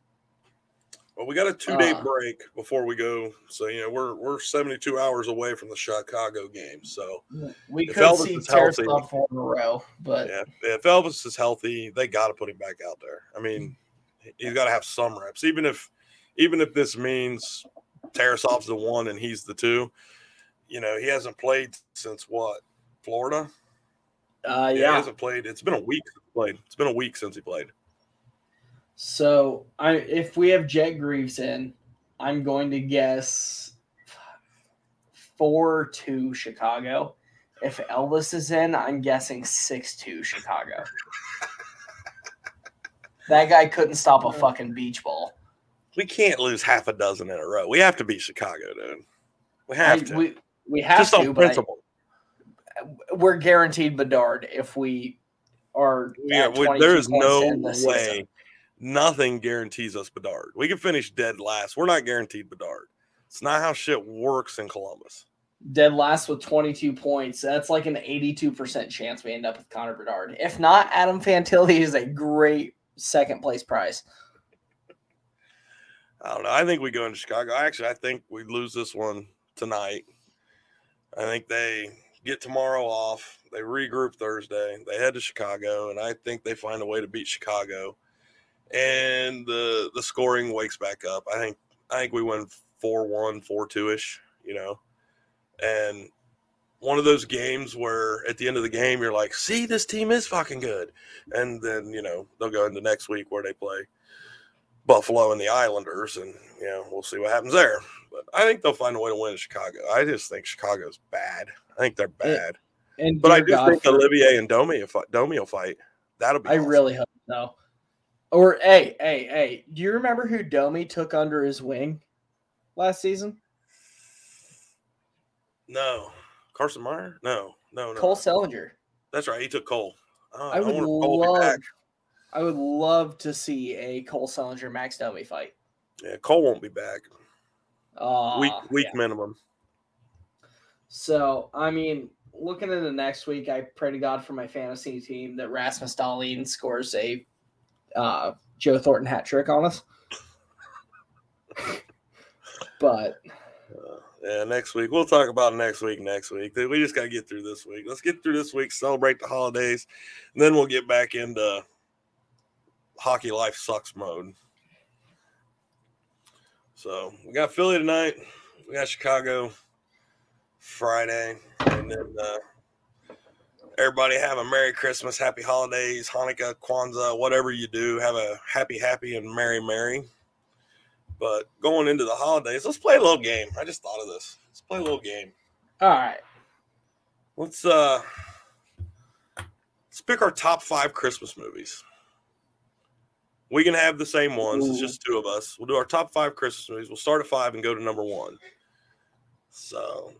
Well, we got a two day uh, break before we go, so you know we're we're seventy two hours away from the Chicago game. So We If could Elvis see healthy- four in a row, but yeah, if Elvis is healthy, they got to put him back out there. I mean, he's got to have some reps, even if even if this means Tarasov's the one and he's the two. You know, he hasn't played since what Florida. uh, he yeah. He hasn't played. It's been a week. Since he played. It's been a week since he played. So I if we have Jet Greaves in, I'm going to guess four two Chicago. If Elvis is in, I'm guessing six two Chicago. that guy couldn't stop a fucking beach ball. We can't lose half a dozen in a row. We have to beat Chicago, dude. We I- have to. we we have Just to, on but I- principle. we're guaranteed Bedard if we are. Yeah, we, there is no way. season. Nothing guarantees us Bedard. We can finish dead last. We're not guaranteed Bedard. It's not how shit works in Columbus. dead last with 22 points. That's like an 82% chance we end up with Connor Bedard. If not, Adam Fantilli is a great second place prize. I don't know. I think we go into Chicago. Actually, I think we lose this one tonight. I think they get tomorrow off. They regroup Thursday. They head to Chicago, and I think they find a way to beat Chicago. And the the scoring wakes back up. I think I think we win 4-1, 4-2 ish. You know, and one of those games where at the end of the game you're like, see, this team is fucking good. And then, you know, they'll go into next week where they play Buffalo and the Islanders, and you know, we'll see what happens there. But I think they'll find a way to win in Chicago. I just think Chicago's bad. I think they're bad. And but I do God, think Olivier and Domi, Domi will fight, that'll be. I awesome. really hope so. Or hey, hey, hey, do you remember who Domi took under his wing last season? no Carson Meyer. No, no, no. Cole Sillinger. That's right. He took Cole. Oh, I would Cole love. I would love to see a Cole Sillinger Max Domi fight. Yeah, Cole won't be back. Uh, week week yeah. minimum. So I mean, looking into next week, I pray to God for my fantasy team that Rasmus Dahlin scores a uh, Joe Thornton hat trick on us. but Uh, yeah, next week we'll talk about next week. Next week, we just got to get through this week. Let's get through this week, celebrate the holidays, and then we'll get back into hockey life sucks mode. So we got Philly tonight. We got Chicago Friday, and then uh, everybody have a Merry Christmas, Happy Holidays, Hanukkah, Kwanzaa, whatever you do. Have a happy, happy, and merry, merry. But going into the holidays, let's play a little game. I just thought of this. Let's play a little game. all right, Let's uh let's pick our top five Christmas movies. We can have the same ones. It's just two of us. We'll do our top five Christmas movies. We'll start at five and go to number one. So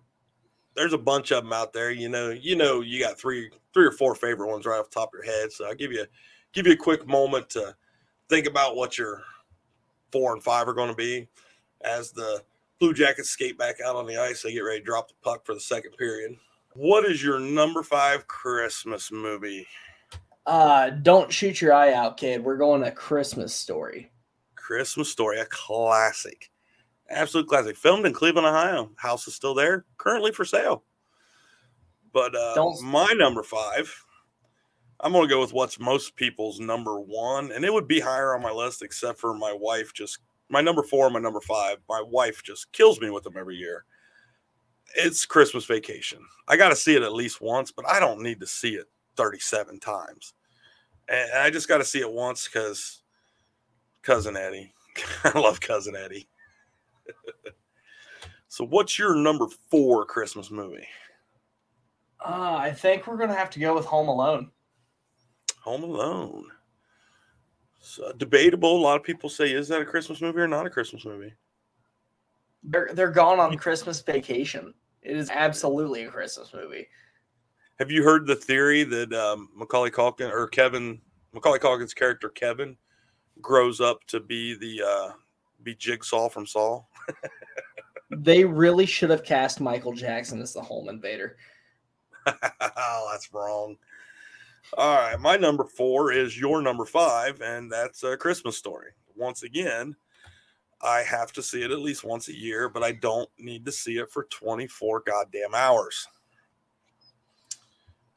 there's a bunch of them out there. You know, you know, you got three, three or four favorite ones right off the top of your head. So I'll give you give you a quick moment to think about what your four and five are going to be as the Blue Jackets skate back out on the ice. They get ready to drop the puck for the second period. What is your number five Christmas movie? uh, don't shoot your eye out, kid. We're going to Christmas Story. Christmas Story, a classic, absolute classic. Filmed in Cleveland, Ohio. House is still there, currently for sale. But uh, my number five, I'm going to go with what's most people's number one, and it would be higher on my list, except for my wife. Just my number four, and my number five. My wife just kills me with them every year. It's Christmas Vacation. I got to see it at least once, but I don't need to see it 37 times. And I just got to see it once because cousin Eddie. I love cousin Eddie. So, what's your number four Christmas movie? Uh, I think we're gonna have to go with Home Alone. Home Alone. So, debatable. A lot of people say, is that a Christmas movie or not a Christmas movie? They're they're gone on Christmas vacation. It is absolutely a Christmas movie. Have you heard the theory that um, Macaulay Culkin or Kevin Macaulay Culkin's character Kevin grows up to be the uh, be Jigsaw from Saw? They really should have cast Michael Jackson as the home invader. oh, that's wrong. All right, my number four is your number five, and that's a Christmas story. Once again, I have to see it at least once a year, but I don't need to see it for 24 goddamn hours.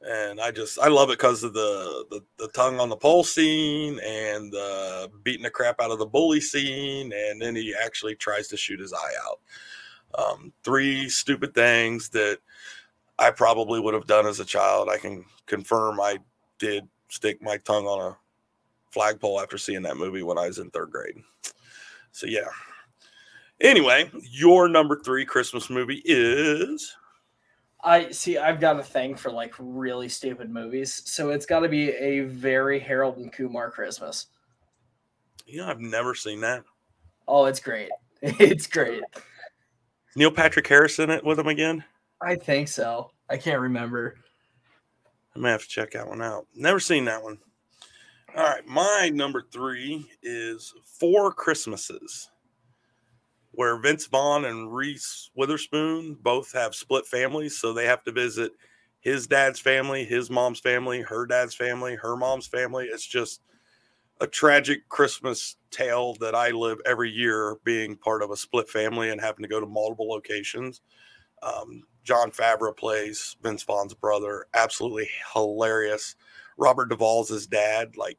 And I just I love it because of the, the the tongue on the pole scene and the beating the crap out of the bully scene, and then he actually tries to shoot his eye out. Um, three stupid things that I probably would have done as a child. I can confirm I did stick my tongue on a flagpole after seeing that movie when I was in third grade. So yeah. Anyway, your number three Christmas movie is I see. I've got a thing for like really stupid movies, so it's got to be a very Harold and Kumar Christmas. you know I've never seen that. Oh, it's great. It's great. Neil Patrick Harris in it with him again. I think so. I can't remember. I may have to check that one out. Never seen that one. All right, my number three is Four Christmases, where Vince Vaughn and Reese Witherspoon both have split families, so they have to visit his dad's family, his mom's family, her dad's family, her mom's family. It's just a tragic Christmas tale that I live every year, being part of a split family and having to go to multiple locations. Um, Jon Favreau plays Vince Vaughn's brother. Absolutely hilarious. Robert Duvall's his dad. Like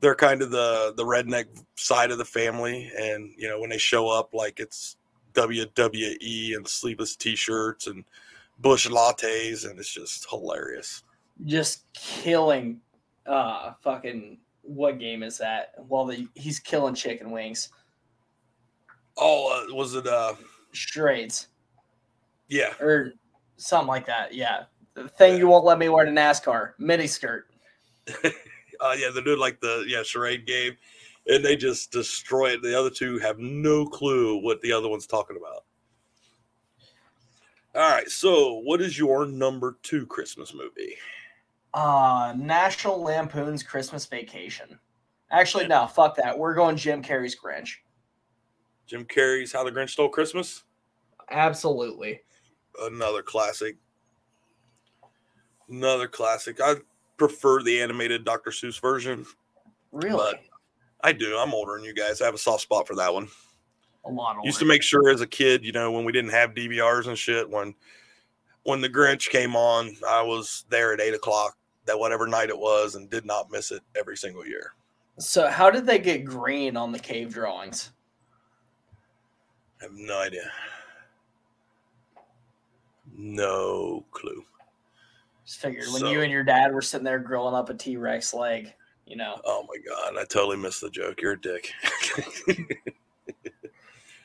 they're kind of the the redneck side of the family, and you know when they show up, like it's WWE and sleeveless T-shirts and bush lattes, and it's just hilarious. Just killing, uh, fucking. What game is that? Well, the, he's killing chicken wings. Oh, uh, was it? uh Yeah, or something like that. Yeah, the thing you won't let me wear to NASCAR mini skirt. uh, yeah, they're doing like the yeah charade game, and they just destroy it. The other two have no clue what the other one's talking about. All right, so what is your number two Christmas movie? Uh, National Lampoon's Christmas Vacation. Actually, no, fuck that. We're going Jim Carrey's Grinch. Jim Carrey's How the Grinch Stole Christmas. Absolutely. Another classic. Another classic. I prefer the animated Dr. Seuss version. Really? But I do. I'm older than you guys. I have a soft spot for that one. a lot older. Used to make sure as a kid, you know, when we didn't have DVRs and shit, when when the Grinch came on, I was there at eight o'clock that whatever night it was and did not miss it every single year. So, how did they get green on the cave drawings? I have no idea. No clue. Just figured when So- you and your dad were sitting there grilling up a T Rex leg, you know. Oh my god, I totally missed the joke. You're a dick.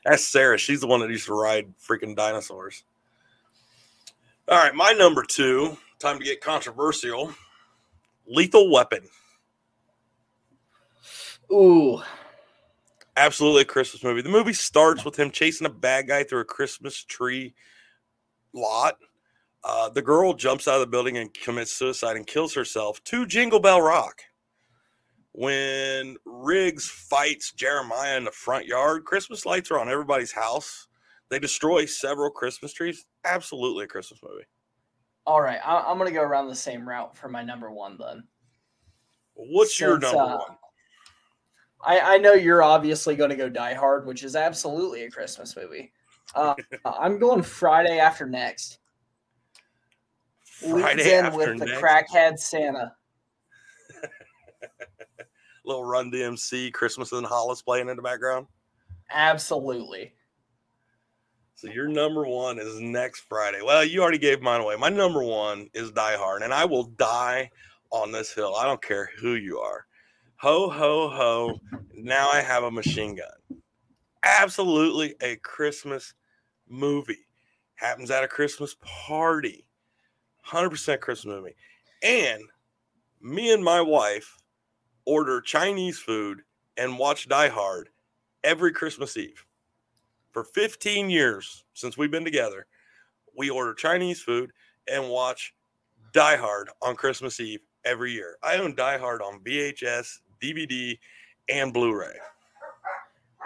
That's Sarah. She's the one that used to ride freaking dinosaurs. All right, my number two. Time to get controversial. Lethal Weapon. Ooh, Absolutely a Christmas movie. The movie starts with him chasing a bad guy through a Christmas tree lot. Uh, the girl jumps out of the building and commits suicide and kills herself to Jingle Bell Rock. When Riggs fights Jeremiah in the front yard, Christmas lights are on everybody's house. They destroy several Christmas trees. Absolutely a Christmas movie. all right. I, I'm gonna go around the same route for my number one then. What's your number uh, one? I, I know you're obviously going to go Die Hard, which is absolutely a Christmas movie. Uh, I'm going Friday after next. Leads Friday in after with the crackhead Santa. Little Run DMC, Christmas in Hollis playing in the background. Absolutely. So your number one is next Friday. Well, you already gave mine away. My number one is Die Hard, and I will die on this hill. I don't care who you are. Ho ho ho! Now I have a machine gun. Absolutely a Christmas movie. Happens at a Christmas party. Hundred percent Christmas movie. And me and my wife order Chinese food and watch Die Hard every Christmas Eve for 15 years since we've been together, we order Chinese food and watch Die Hard on Christmas Eve every year. I own Die Hard on VHS, DVD, and Blu-ray.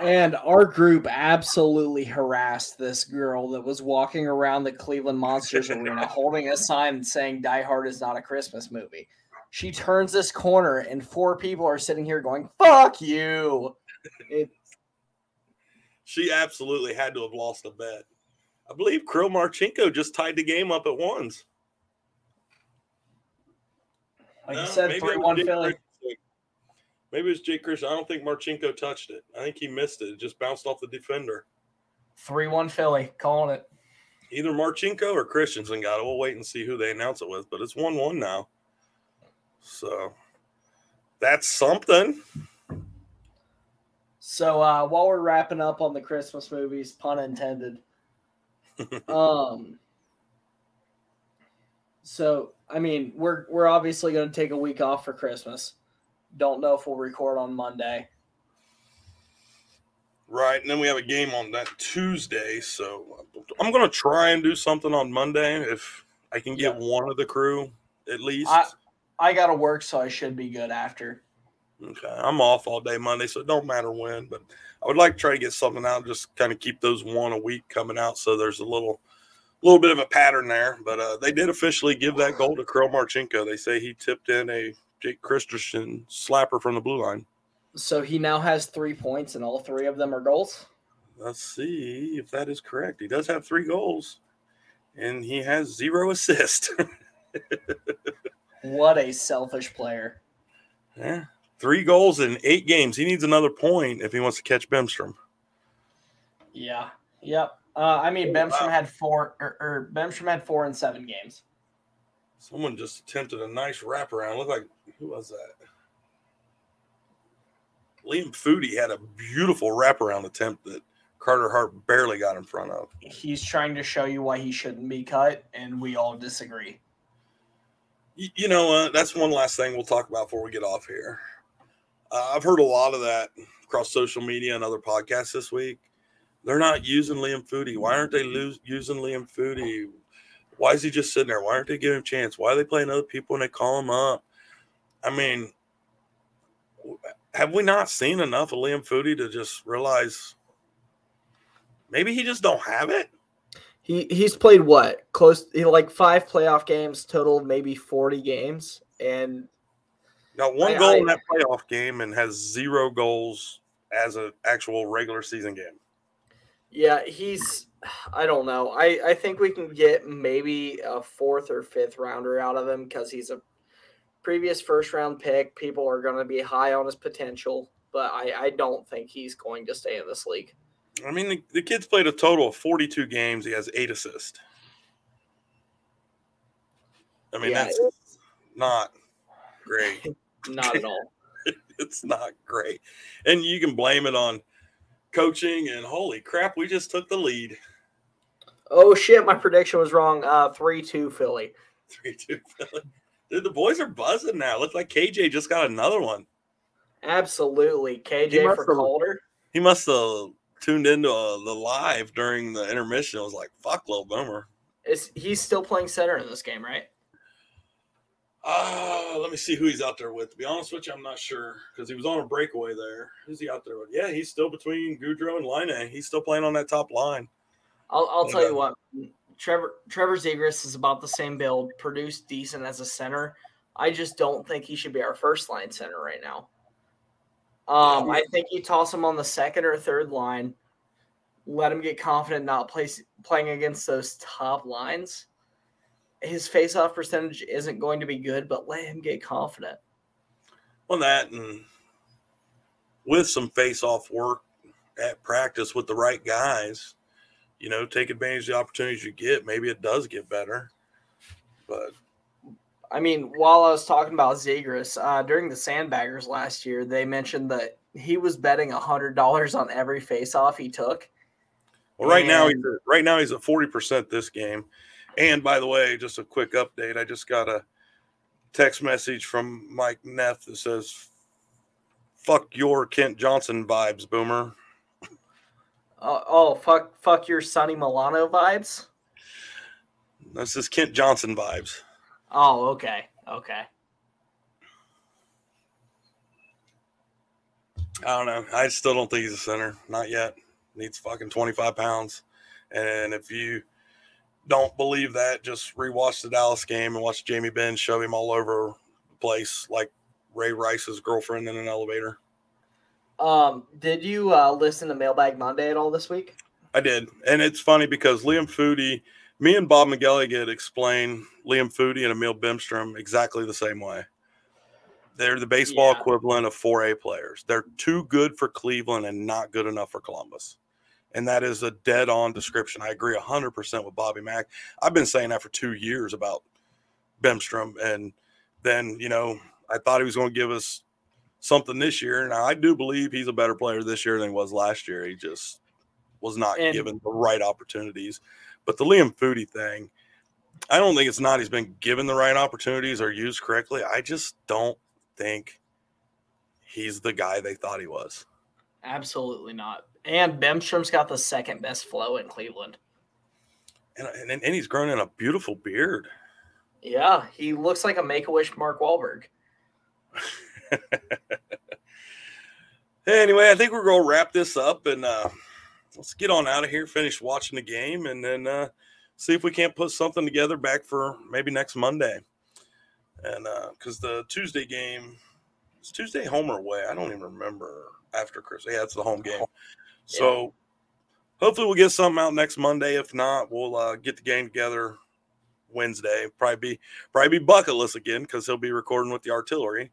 And our group absolutely harassed this girl that was walking around the Cleveland Monsters arena holding a sign saying Die Hard is not a Christmas movie. She turns this corner and four people are sitting here going, fuck you. It, She absolutely had to have lost a bet. I believe Kirill Marchenko just tied the game up at ones. like No, you uh, said, maybe it 3 was 1 Jake Philly. Maybe it was Jake Christian. I don't think Marchenko touched it. I think he missed it. It just bounced off the defender. 3 1 Philly. Calling it. Either Marchenko or Christiansen got it. We'll wait and see who they announce it with, but it's 1 1 now. So that's something. So uh, while we're wrapping up on the Christmas movies, pun intended. um. So I mean, we're we're obviously going to take a week off for Christmas. Don't know if we'll record on Monday. Right. And then we have a game on that Tuesday. So I'm going to try and do something on Monday if I can get one of the crew at least. I- I got to work, so I should be good after. okay. I'm off all day Monday, so it don't matter when. But I would like to try to get something out, just kind of keep those one a week coming out. So there's a little. little bit of a pattern there, but uh, they did officially give that goal to Kirill Marchenko. They say he tipped in a Jake Christiansen slapper from the blue line. So he now has three points, and all three of them are goals. Let's see if that is correct. He does have three goals, and he has zero assists. What a selfish player. yeah, three goals in eight games. He needs another point if he wants to catch Bemstrom. Yeah. Yep. Uh, I mean, Oh, Bemstrom wow. had four, or, or Bemstrom had four in seven games. Someone just attempted a nice wraparound. Look like who was that? Liam Foudy had a beautiful wraparound attempt that Carter Hart barely got in front of. He's trying to show you why he shouldn't be cut, and we all disagree. Y- You know, uh, that's one last thing we'll talk about before we get off here. Uh, I've heard a lot of that across social media and other podcasts this week. They're not using Liam Foudy. Why aren't they lose, using Liam Foudy? Why is he just sitting there? Why aren't they giving him a chance? Why are they playing other people when they call him up? I mean, have we not seen enough of Liam Foudy to just realize maybe he just don't have it? He he's played what close he, like five playoff games total, maybe forty games, and Got one I- goal I- in that playoff game and has zero goals as an actual regular season game. yeah, he's I don't know. I I think we can get maybe a fourth or fifth rounder out of him because he's a previous first round pick. People are going to be high on his potential, but I I don't think he's going to stay in this league. I mean, the, the kid's played a total of 42 games. He has eight assists. I mean, Yeah, that's not great. Not at all. it's not great. And you can blame it on coaching and holy crap, we just took the lead. Oh shit, my prediction was wrong. Uh, three two Philly. 3 2 Philly. Dude, the boys are buzzing now. Looks like KJ just got another one. Absolutely, KJ for Calder. He must have tuned into uh, the live during the intermission. I was like, fuck, little boomer. Is he's still playing center in this game, right? Uh, let me see who he's out there with. To be honest with you, I'm not sure because he was on a breakaway there. Who's he out there with? Yeah, he's still between Gaudreau and Laine. He's still playing on that top line. I'll, I'll tell you what. Trevor Trevor Zegras is about the same build, produced decent as a center. I just don't think he should be our first line center right now. Um, I think you toss him on the second or third line, let him get confident not place, playing against those top lines. His faceoff percentage isn't going to be good, but let him get confident. On that, and with some face-off work at practice with the right guys, you know, take advantage of the opportunities you get. Maybe it does get better, but I mean, while I was talking about Zegras, uh, during the Sandbaggers last year, they mentioned that he was betting hundred dollars on every faceoff he took. Well, right now, he's at, right now he's at forty percent this game. And by the way, just a quick update. I just got a text message from Mike Neff that says, "Fuck your Kent Johnson vibes, Boomer." Uh, oh fuck! Fuck your Sonny Milano vibes. This is Kent Johnson vibes. Oh, okay, okay. I don't know. I still don't think he's a center. Not yet. Needs fucking twenty five pounds. And if you don't believe that, just rewatch the Dallas game and watch Jamie Benn shove him all over the place like Ray Rice's girlfriend in an elevator. Um, did you uh, listen to Mailbag Monday at all this week? I did. And it's funny because Liam Foudy, me and Bob McGilligan explain Liam Foudy and Emil Bemstrom exactly the same way. They're the baseball Yeah. equivalent of 4A players. They're too good for Cleveland and not good enough for Columbus. And that is a dead on description. I agree 100% with Bobby Mack. I've been saying that for two years about Bemstrom. And then, you know, I thought he was going to give us something this year. And I do believe he's a better player this year than he was last year. He just was not And- given the right opportunities. But the Liam Foudy thing, I don't think it's not he's been given the right opportunities or used correctly. I just don't think he's the guy they thought he was. Absolutely not. And Bemstrom's got the second best flow in Cleveland. And, and, and he's grown in a beautiful beard. Yeah, he looks like a Make a Wish Mark Wahlberg. Anyway, I think we're going to wrap this up and uh, let's get on out of here, finish watching the game, and then uh, see if we can't put something together back for maybe next Monday. And because the Tuesday game It's Tuesday home or away. I don't even remember after Christmas. Yeah, it's the home game. So hopefully we'll get something out next Monday. If not, we'll uh, get the game together Wednesday. Probably be probably be bucketless again because he'll be recording with the artillery.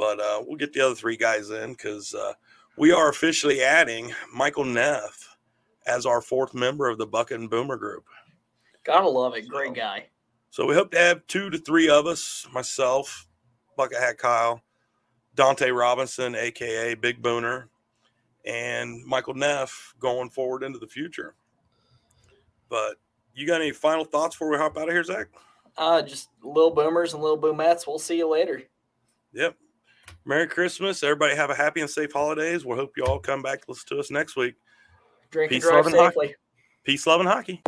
But uh, we'll get the other three guys in because uh, we are officially adding Michael Neff as our fourth member of the Bucket and Boomer group. Gotta love it. Great guy. So we hope to have two to three of us, myself, Bucket Hat Kyle, Dante Robinson, aka Big Booner, and Michael Neff going forward into the future. But you got any final thoughts before we hop out of here, Zach? Uh, just little boomers and little boomettes. We'll see you later. Yep. Merry Christmas. Everybody have a happy and safe holidays. We hope you all come back to listen to us next week. Drink Peace, and drive and hockey. safely. Peace, love, and hockey.